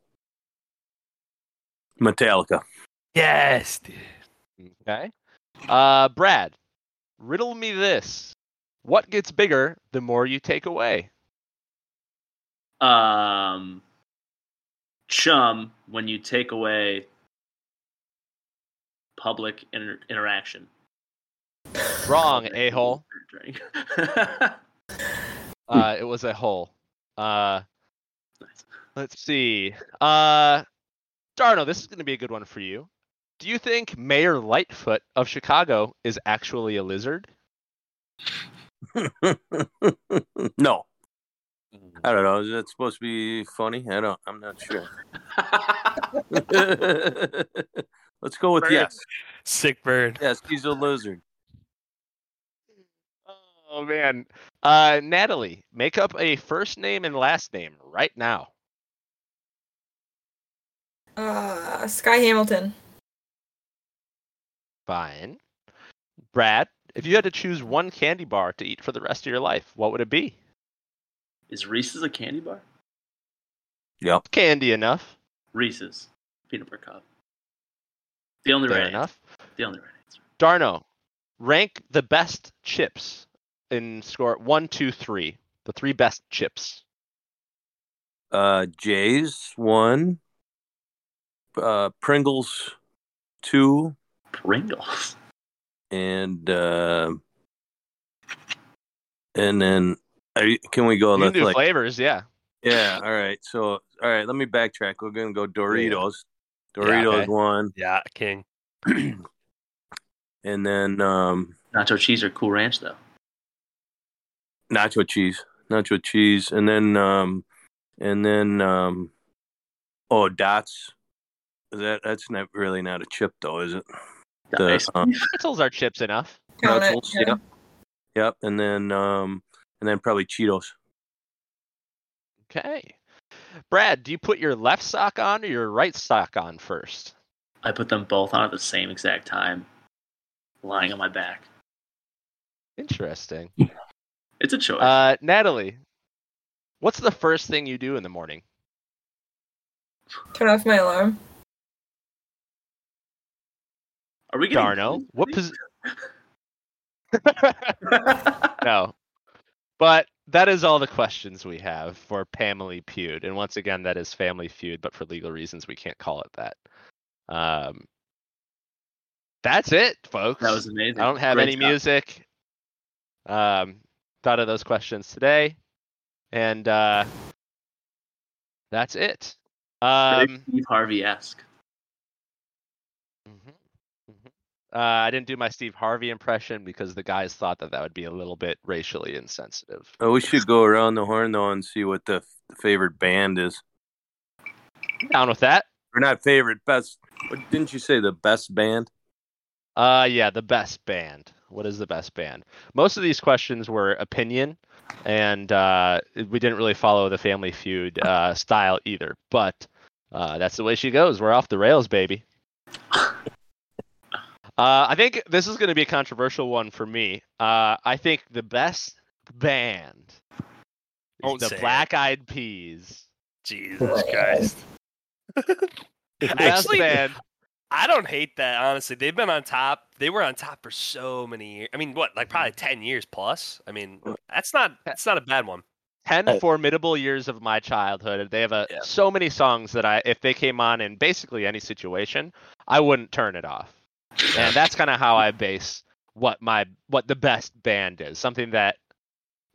Metallica. Yes, dude. Okay. Uh, Brad, riddle me this. What gets bigger the more you take away? Um, chum when you take away public inter- interaction. Wrong, a hole. *laughs* Uh, it was a hole. Uh, let's see. Uh, Darno, this is going to be a good one for you. Do you think Mayor Lightfoot of Chicago is actually a lizard? *laughs* no. I don't know. Is that supposed to be funny? I don't. I'm not sure. *laughs* Let's go with Burn. yes. Sick bird. Yes, he's a lizard. Oh man, uh, Natalie, make up a first name and last name right now. Uh, Sky Hamilton. Fine. Brad, if you had to choose one candy bar to eat for the rest of your life, what would it be? Is Reese's a candy bar? Yep. Candy enough. Reese's peanut butter cup. The only Fair right enough. answer. The only right answer. Darno, rank the best chips in score one, two, three. The three best chips. Uh, Jay's one. Uh, Pringles two, Pringles. and uh, and then are you, can we go? You can do like flavors, yeah. yeah. All right. So all right. Let me backtrack. We're gonna go Doritos. Yeah, Doritos okay. one, Yeah, king. *clears throat* and then um, Nacho cheese or Cool Ranch though. nacho cheese, nacho cheese, and then um, and then um, oh dots. Is that that's not really not a chip though, is it? The, Nice. um, Pretzels are chips enough. Count pretzels, yeah. yep, yep, and then um, and then probably Cheetos. Okay. Brad, do you put your left sock on or your right sock on first? I put them both on at the same exact time, lying on my back. Interesting. It's a choice. Uh, Natalie, what's the first thing you do in the morning? Turn off my alarm. Are we getting Darno, what pos- *laughs* *laughs* no. But that is all the questions we have for Family Feud. And once again, that is Family Feud, but for legal reasons, we can't call it that. Um, that's it, folks. That was amazing. I don't have Great any music. Um, thought of those questions today, and uh, that's it. Um, Steve Harvey esque. Uh, I didn't do my Steve Harvey impression because the guys thought that that would be a little bit racially insensitive. Oh, we should go around the horn though and see what the, f- favorite band is. Down with that. Or not favorite, best. What, didn't you say the best band? Uh, yeah, the best band. What is the best band? Most of these questions were opinion, and uh, we didn't really follow the Family Feud uh, style either. But uh, that's the way she goes. We're off the rails, baby. *laughs* Uh, I think this is going to be a controversial one for me. Uh, I think the best band is Don't the say it. Black Eyed Peas. Jesus Christ. Best *laughs* Actually, band. I don't hate that. Honestly, they've been on top. They were on top for so many years. I mean, what, like probably ten years plus. I mean, that's not that's not a bad one. 10 formidable years of my childhood. They have a Yeah. so many songs that I if they came on in basically any situation, I wouldn't turn it off. And that's kind of how I base what my what the best band is. Something that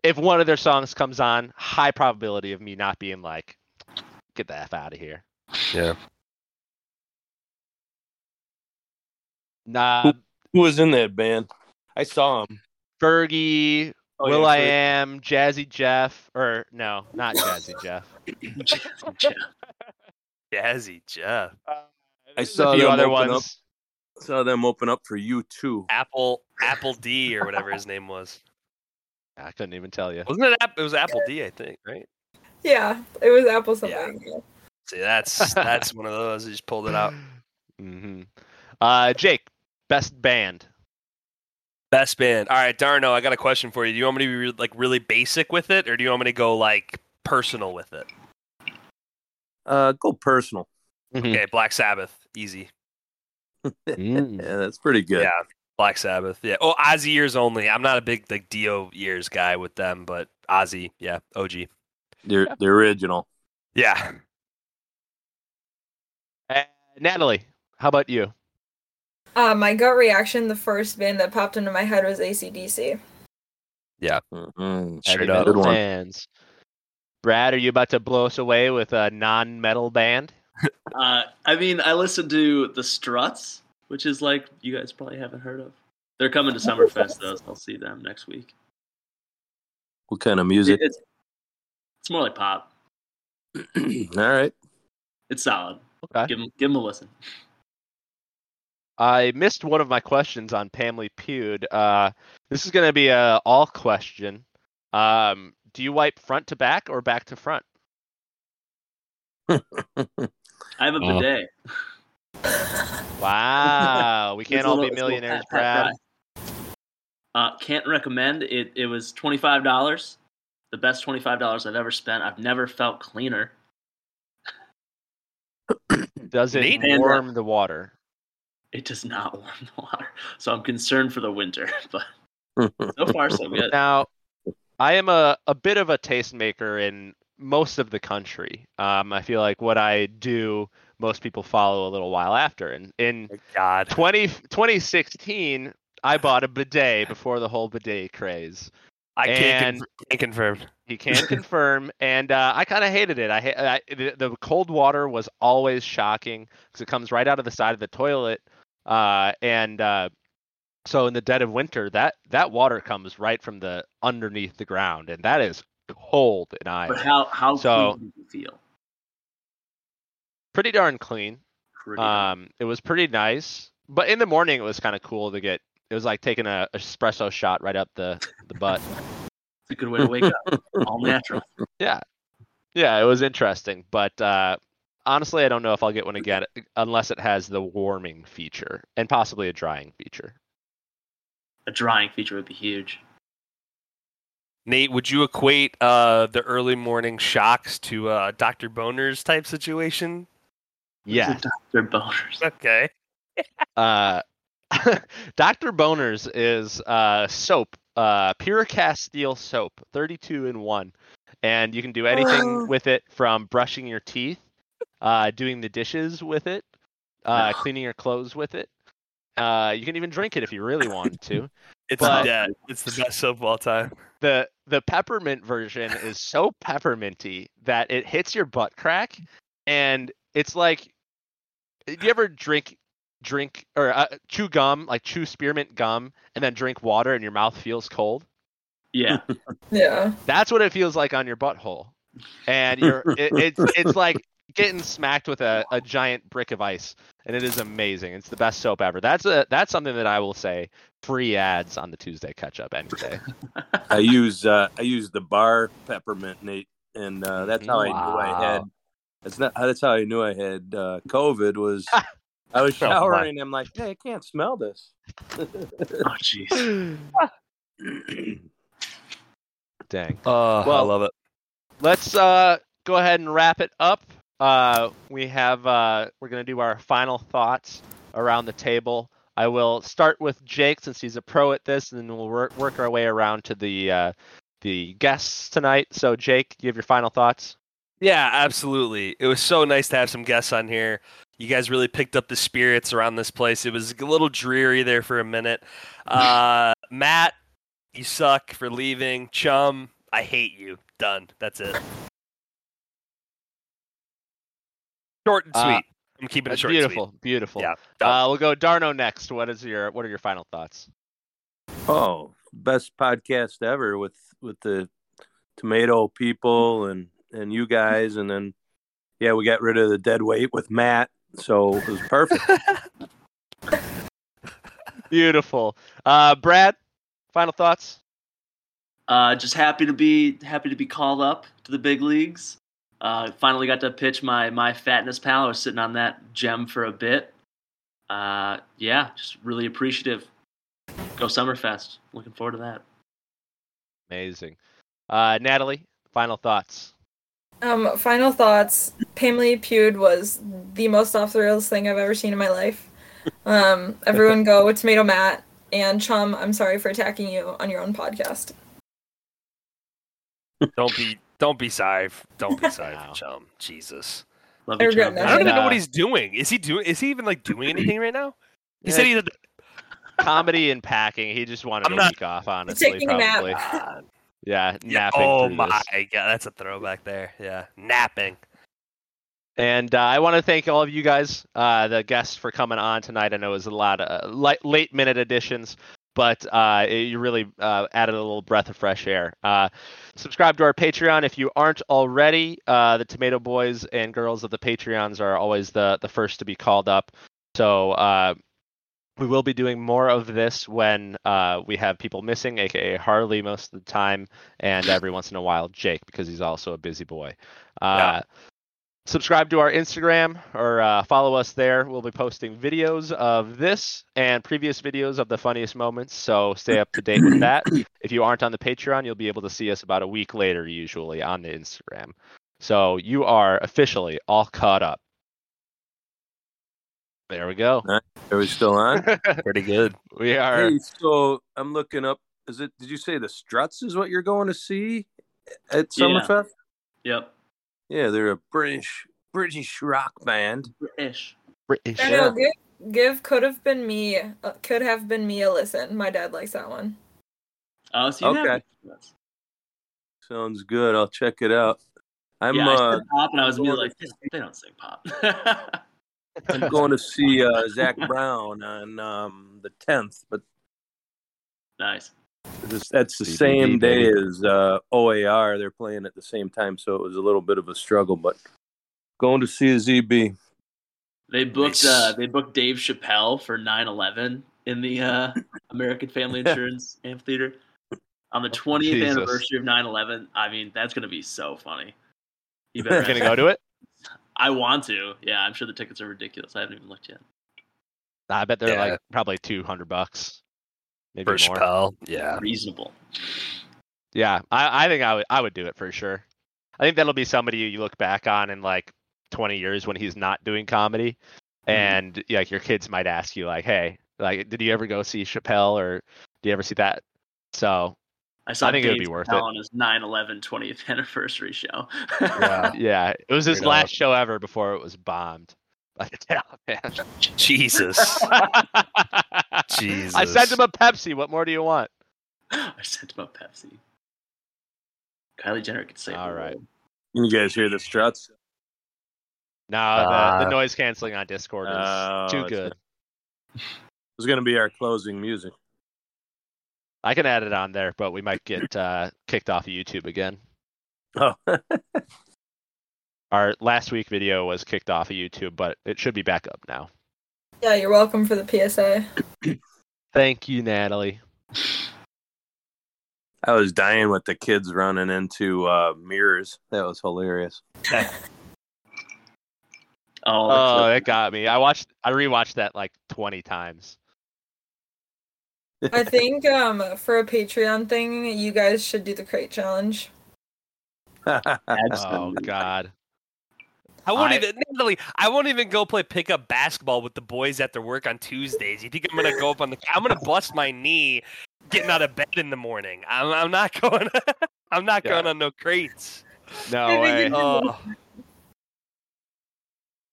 if one of their songs comes on, high probability of me not being like get the f out of here. Yeah. Nah, Who was in that band? I saw him. Fergie, Oh, Will yeah, I Am, Jazzy Jeff, or no, not Jazzy Jeff. *laughs* Jazzy Jeff. *laughs* Uh, I There's saw a few them other open ones. Up. Saw them open up for U2. Apple Apple D or whatever his name was. I couldn't even tell you. Wasn't it? App- It was Apple D, I think, right? Yeah, it was Apple something. See, that's that's one of those. You just pulled it out. *laughs* Mm-hmm. Uh, Jake, best band. Best band. All right, Darno, I got a question for you. Do you want me to be re- like really basic with it, or do you want me to go like personal with it? Uh, go personal. Okay, Black Sabbath, easy. Mm. Yeah, that's pretty good. Yeah, Black Sabbath. Yeah. Oh, Ozzy years only. I'm not a big like Dio years guy with them, but Ozzy, yeah, OG. The the original. Yeah. Uh, Natalie, how about you? Uh, my gut reaction, the first band that popped into my head was ACDC. Mhm. Straight up. Good metal one. Brad, are you about to blow us away with a non-metal band? Uh, I mean, I listened to the Struts, which is like you guys probably haven't heard of. They're coming to Summerfest though, so I'll see them next week. What kind of music? It's it's more like pop. *clears throat* All right. It's solid. Okay. Give them give them a listen. I missed one of my questions on Pamely Pewd. Uh, this is going to be a all question. Um, do you wipe front to back or back to front? *laughs* I have a Oh. bidet. *laughs* Wow, we can't all little- be it's little millionaires, pat- pat Brad. Uh, can't recommend it. It was twenty five dollars. The best twenty five dollars I've ever spent. I've never felt cleaner. *coughs* Does it Neat. And, uh, warm the water? It does not *laughs* warm the water, so I'm concerned for the winter. *laughs* But so far, so good. Now, I am a, a bit of a tastemaker in most of the country. Um, I feel like what I do, most people follow a little while after. And in God. 20, 2016, I *laughs* bought a bidet before the whole bidet craze. I can't, can't confirm. He can *laughs* confirm, and uh, I kind of hated it. I, I the, the cold water was always shocking because it comes right out of the side of the toilet, uh, and uh, so in the dead of winter, that that water comes right from the underneath the ground, and that is cold in But Iowa. how how So- clean did you feel? Pretty darn clean. Pretty nice. Um, it was pretty nice, but in the morning it was kind of cool to get. It was like taking a espresso shot right up the the butt. *laughs* it's a good way to wake up. All natural. *laughs* Yeah, yeah, it was interesting, but uh, honestly, I don't know if I'll get one again unless it has the warming feature and possibly a drying feature. A drying feature would be huge. Nate, would you equate uh, the early morning shocks to uh, Dr. Bronner's type situation? Yeah, *laughs* Dr. Bronners. Okay. *laughs* uh, *laughs* Dr. Bronner's is uh, soap, uh, pure Castile soap, 32 in one, and you can do anything with it from brushing your teeth, uh, doing the dishes with it, uh, cleaning your clothes with it. Uh, you can even drink it if you really wanted to. It's But- yeah, it's the best soap of all time. The the peppermint version is so pepperminty that it hits your butt crack and it's like do you ever drink drink or uh, chew gum like chew spearmint gum and then drink water and your mouth feels cold Yeah. *laughs* Yeah. that's what it feels like on your butthole and you're *laughs* it, it's it's like getting smacked with a, a giant brick of ice and it is amazing it's the best soap ever that's a that's something that i will say free ads on the tuesday catch up any day *laughs* I use uh, I use the bar peppermint, Nate, and uh, that's how I knew I had. Wow. That's not. That's how I knew I had uh, COVID. Was *laughs* I was Oh, my. showering? I'm like, hey, I can't smell this. *laughs* Oh jeez. *clears throat* dang Oh, I love it. let's uh go ahead and wrap it up. Uh, we have uh, we're gonna do our final thoughts around the table. I will start with Jake since he's a pro at this, and then we'll work, work our way around to the uh, the guests tonight. So, Jake, you have your final thoughts. Yeah, absolutely. It was so nice to have some guests on here. You guys really picked up the spirits around this place. It was a little dreary there for a minute. *laughs* Uh, Matt, you suck for leaving. Chum, I hate you. Done. That's it. Short and Uh, sweet. I'm keeping it short. beautiful, sweet. beautiful. Yeah. Uh, we'll go Darno next. What is your what are your final thoughts? Oh, best podcast ever with with the tomato people and and you guys, and then yeah, we got rid of the dead weight with Matt, so it was perfect. *laughs* Beautiful. Uh, Brad, final thoughts. Uh, just happy to be happy to be called up to the big leagues. Uh, finally got to pitch my my fatness pal. I was sitting on that gem for a bit. Uh, yeah, just really appreciative. Go Summerfest. Looking forward to that. Amazing. Uh, Natalie, final thoughts. Um, final thoughts. Pamely Pewd was the most off the rails thing I've ever seen in my life. *laughs* Um, everyone go with Tomato Matt and Chum. I'm sorry for attacking you on your own podcast. Don't be don't be sorry. Don't be sorry, *laughs* Wow. Chum. Jesus. Love I you, Chum. I don't even know uh, what he's doing. Is he doing? Is he even like doing *clears throat* anything right now? He Yeah. said he's. A, comedy and packing. He just wanted I'm a not- week off, honestly. Taking a nap. probably. *laughs* Yeah, Yeah, napping. oh my this. god, that's a throwback there. Yeah, napping. And uh, I want to thank all of you guys, uh, the guests, for coming on tonight. I know it was a lot of uh, light, late minute additions, but uh, you really uh, added a little breath of fresh air. Uh, subscribe to our Patreon if you aren't already. Uh, the Tomato Boys and Girls of the Patreons are always the, the first to be called up. So uh, we will be doing more of this when uh, we have people missing, aka Harley most of the time, and every once in a while Jake because he's also a busy boy. Uh, Subscribe to our Instagram or uh, follow us there. We'll be posting videos of this and previous videos of the funniest moments. So stay up to date with *clears throat* that. If you aren't on the Patreon, you'll be able to see us about a week later, usually on the Instagram. So you are officially all caught up. There we go. Are we still on? *laughs* Pretty good. We are. Hey, so I'm looking up. Is it? Did you say the Struts is what you're going to see at Yeah. Summerfest? Yep. Yeah, they're a British British rock band. British. British. I know. Give, give could have been me. Uh, could have been me a listen. My dad likes that one. Oh, so you Okay. have. Sounds good. I'll check it out. I'm yeah, I uh, pop, and I was going immediately to- like, they, they don't sing pop. *laughs* I'm going to see uh, Zac Brown on um, the 10th, but nice. This, that's the same day as uh, OAR. They're playing at the same time, so it was a little bit of a struggle. But going to see a ZB. They booked Nice. uh, they booked Dave Chappelle for 9/11 in the uh, American Family *laughs* Insurance Amphitheater on the 20th Jesus. anniversary of 9/11. I mean, that's gonna be so funny. You better *laughs* Gonna go to it? *laughs* I want to. Yeah, I'm sure the tickets are ridiculous. I haven't even looked yet. I bet they're Yeah. like probably 200 bucks. Maybe For more. Chappelle. Yeah. Reasonable. Yeah, I, I think I would I would do it for sure. I think that'll be somebody you look back on in like 20 years when he's not doing comedy, Mhm. and like your kids might ask you like, "Hey, like, did you ever go see Chappelle or do you ever see that?" So I saw I think it'd be worth Chappelle it. on his 9/11 20th *laughs* anniversary show. Yeah. *laughs* yeah, it was his Straight last up. show ever before it was bombed by the Taliban. Jesus. *laughs* Jesus. I sent him a Pepsi. What more do you want? I sent him a Pepsi. Kylie Jenner could say. All right. Can you guys hear the Struts? No, Uh, the, the noise canceling on Discord is Oh, too it's- good. It was going to be our closing music. I can add it on there, but we might get uh, kicked off of YouTube again. Oh, *laughs* Our last week video was kicked off of YouTube, but it should be back up now. Yeah, you're welcome for the PSA. *clears throat* Thank you, Natalie. I was dying with the kids running into uh, mirrors. That was hilarious. *laughs* Oh, Oh, the it got me. I watched, I rewatched that like 20 times. I *laughs* think um for a Patreon thing, you guys should do the crate challenge. Oh God. I won't I- even Natalie. I won't even go play pickup basketball with the boys after work on Tuesdays. You think I'm gonna go up on the? I'm gonna bust my knee getting out of bed in the morning. I'm, I'm not *laughs* going. I'm not Yeah. going on no crates. No way. you- Oh,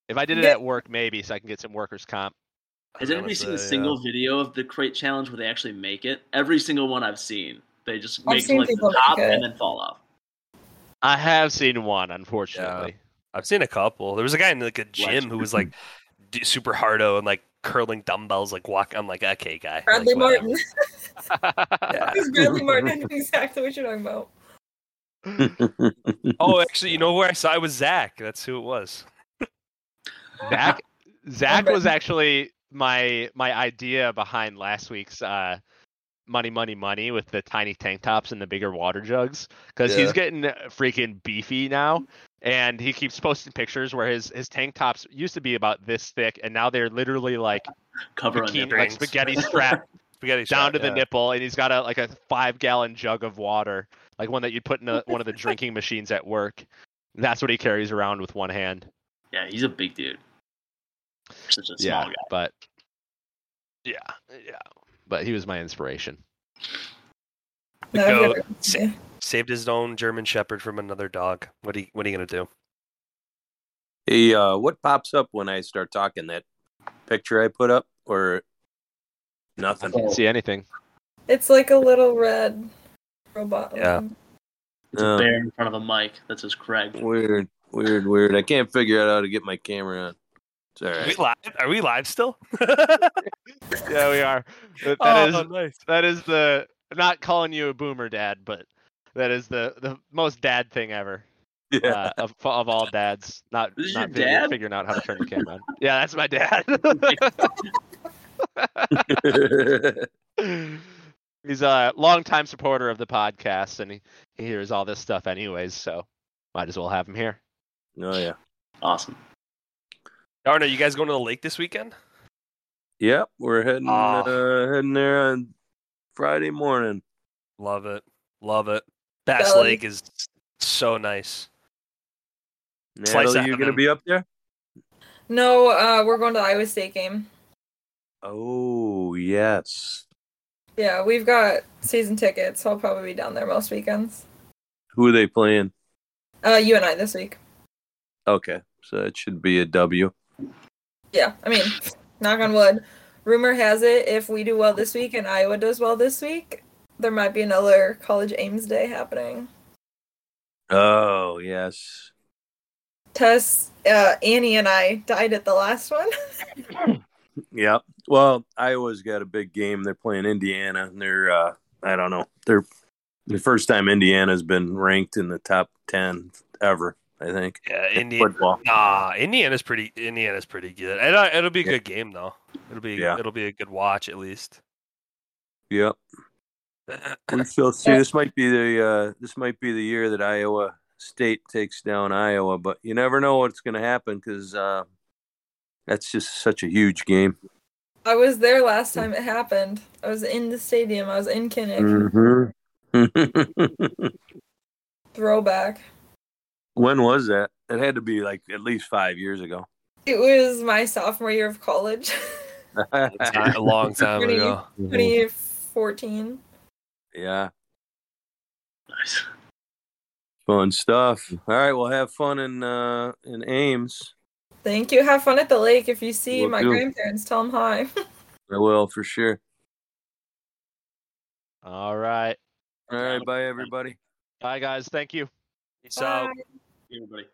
If I did it at work, maybe so I can get some workers' comp. Has anybody seen a single video of the crate challenge where they actually make it? Every single one I've seen, they just I've make it like the people make top it. and then fall off. I have seen one, unfortunately. I've seen a couple. There was a guy in like a gym who was like *laughs* d- super hardo and like curling dumbbells, like walk. I'm like, okay, guy. Bradley like. Martin. *laughs* Yeah. It's Bradley Martin. *laughs* Exactly what you're talking about. Oh, actually, you know where I saw it was Zach. That's who it was. Zach Zach was actually my my idea behind last week's uh money money money with the tiny tank tops and the bigger water jugs because he's getting freaking beefy now and he keeps posting pictures where his his tank tops used to be about this thick and now they're literally like Cover on bikini, nipple. like spaghetti strap *laughs* Spaghetti down shot, to the nipple and he's got a like a five gallon jug of water like one that you'd put in a, *laughs* one of the drinking machines at work that's what he carries around with one hand Yeah, he's a big dude. Such a small yeah guy. but yeah yeah but he was my inspiration The No, goat never- sa- saved his own German Shepherd from another dog. What are you, what are you gonna do? hey, uh, what pops up when I start talking? That picture I put up, or Nothing. I Can't see anything. It's like a little red robot. Yeah. It's a Oh. bear in front of a mic. That says Craig. Weird, weird, weird. I can't figure out how to get my camera on. It's all Are we live? Are we live still? *laughs* Yeah, we are. That- oh, that is nice. that is the not calling you a boomer dad, but that is the the most dad thing ever. Yeah. Uh, of of all dads, not is not your figure- dad? figuring out how to turn the camera on. Yeah, that's my dad. *laughs* He's a longtime supporter of the podcast, and he, he hears all this stuff anyways. So might as well have him here. oh yeah. Awesome. Darn, are you guys going to the lake this weekend? Yep, we're heading Oh. uh, heading there on Friday morning. Love it. Love it. Bass Belly. Lake is so nice. Slice Natalie, of you gonna be up there? No, uh, we're going to the Iowa State game. Oh yes. Yeah, we've got season tickets, so I'll probably be down there most weekends. Who are they playing? Uh, UNI this week. Okay, so it should be a W. Yeah, I mean, knock on wood. Rumor has it if we do well this week and Iowa does well this week, there might be another College GameDay happening. Oh yes. Tess, uh, Annie, and I died at the last one. *laughs* Yep. Well, Iowa's got a big game. They're playing Indiana, and they're uh, I don't know. They're the first time Indiana's been ranked in the top ten ever. I think. Yeah, Indiana. football. Nah, Indiana's pretty. Indiana's pretty good. It'll, it'll be a good game though. It'll be. Yeah. It'll be a good watch at least. Yep. We shall see. This might be the uh, this might be the year that Iowa State takes down Iowa, but you never know what's going to happen because uh, that's just such a huge game. I was there last time it happened. I was in the stadium. I was in Kinnick. Mm-hmm. *laughs* Throwback. when was that? It had to be like at least five years ago. It was my sophomore year of college, *laughs* a long *laughs* time Twenty- ago. 2014. Yeah, Nice. fun stuff. All right, we'll have fun in uh, in Ames. Thank you. Have fun at the lake. If you see Will my do. grandparents, tell them hi. *laughs* I will for sure. All right, All right, bye everybody. bye guys. Thank you. So. Everybody.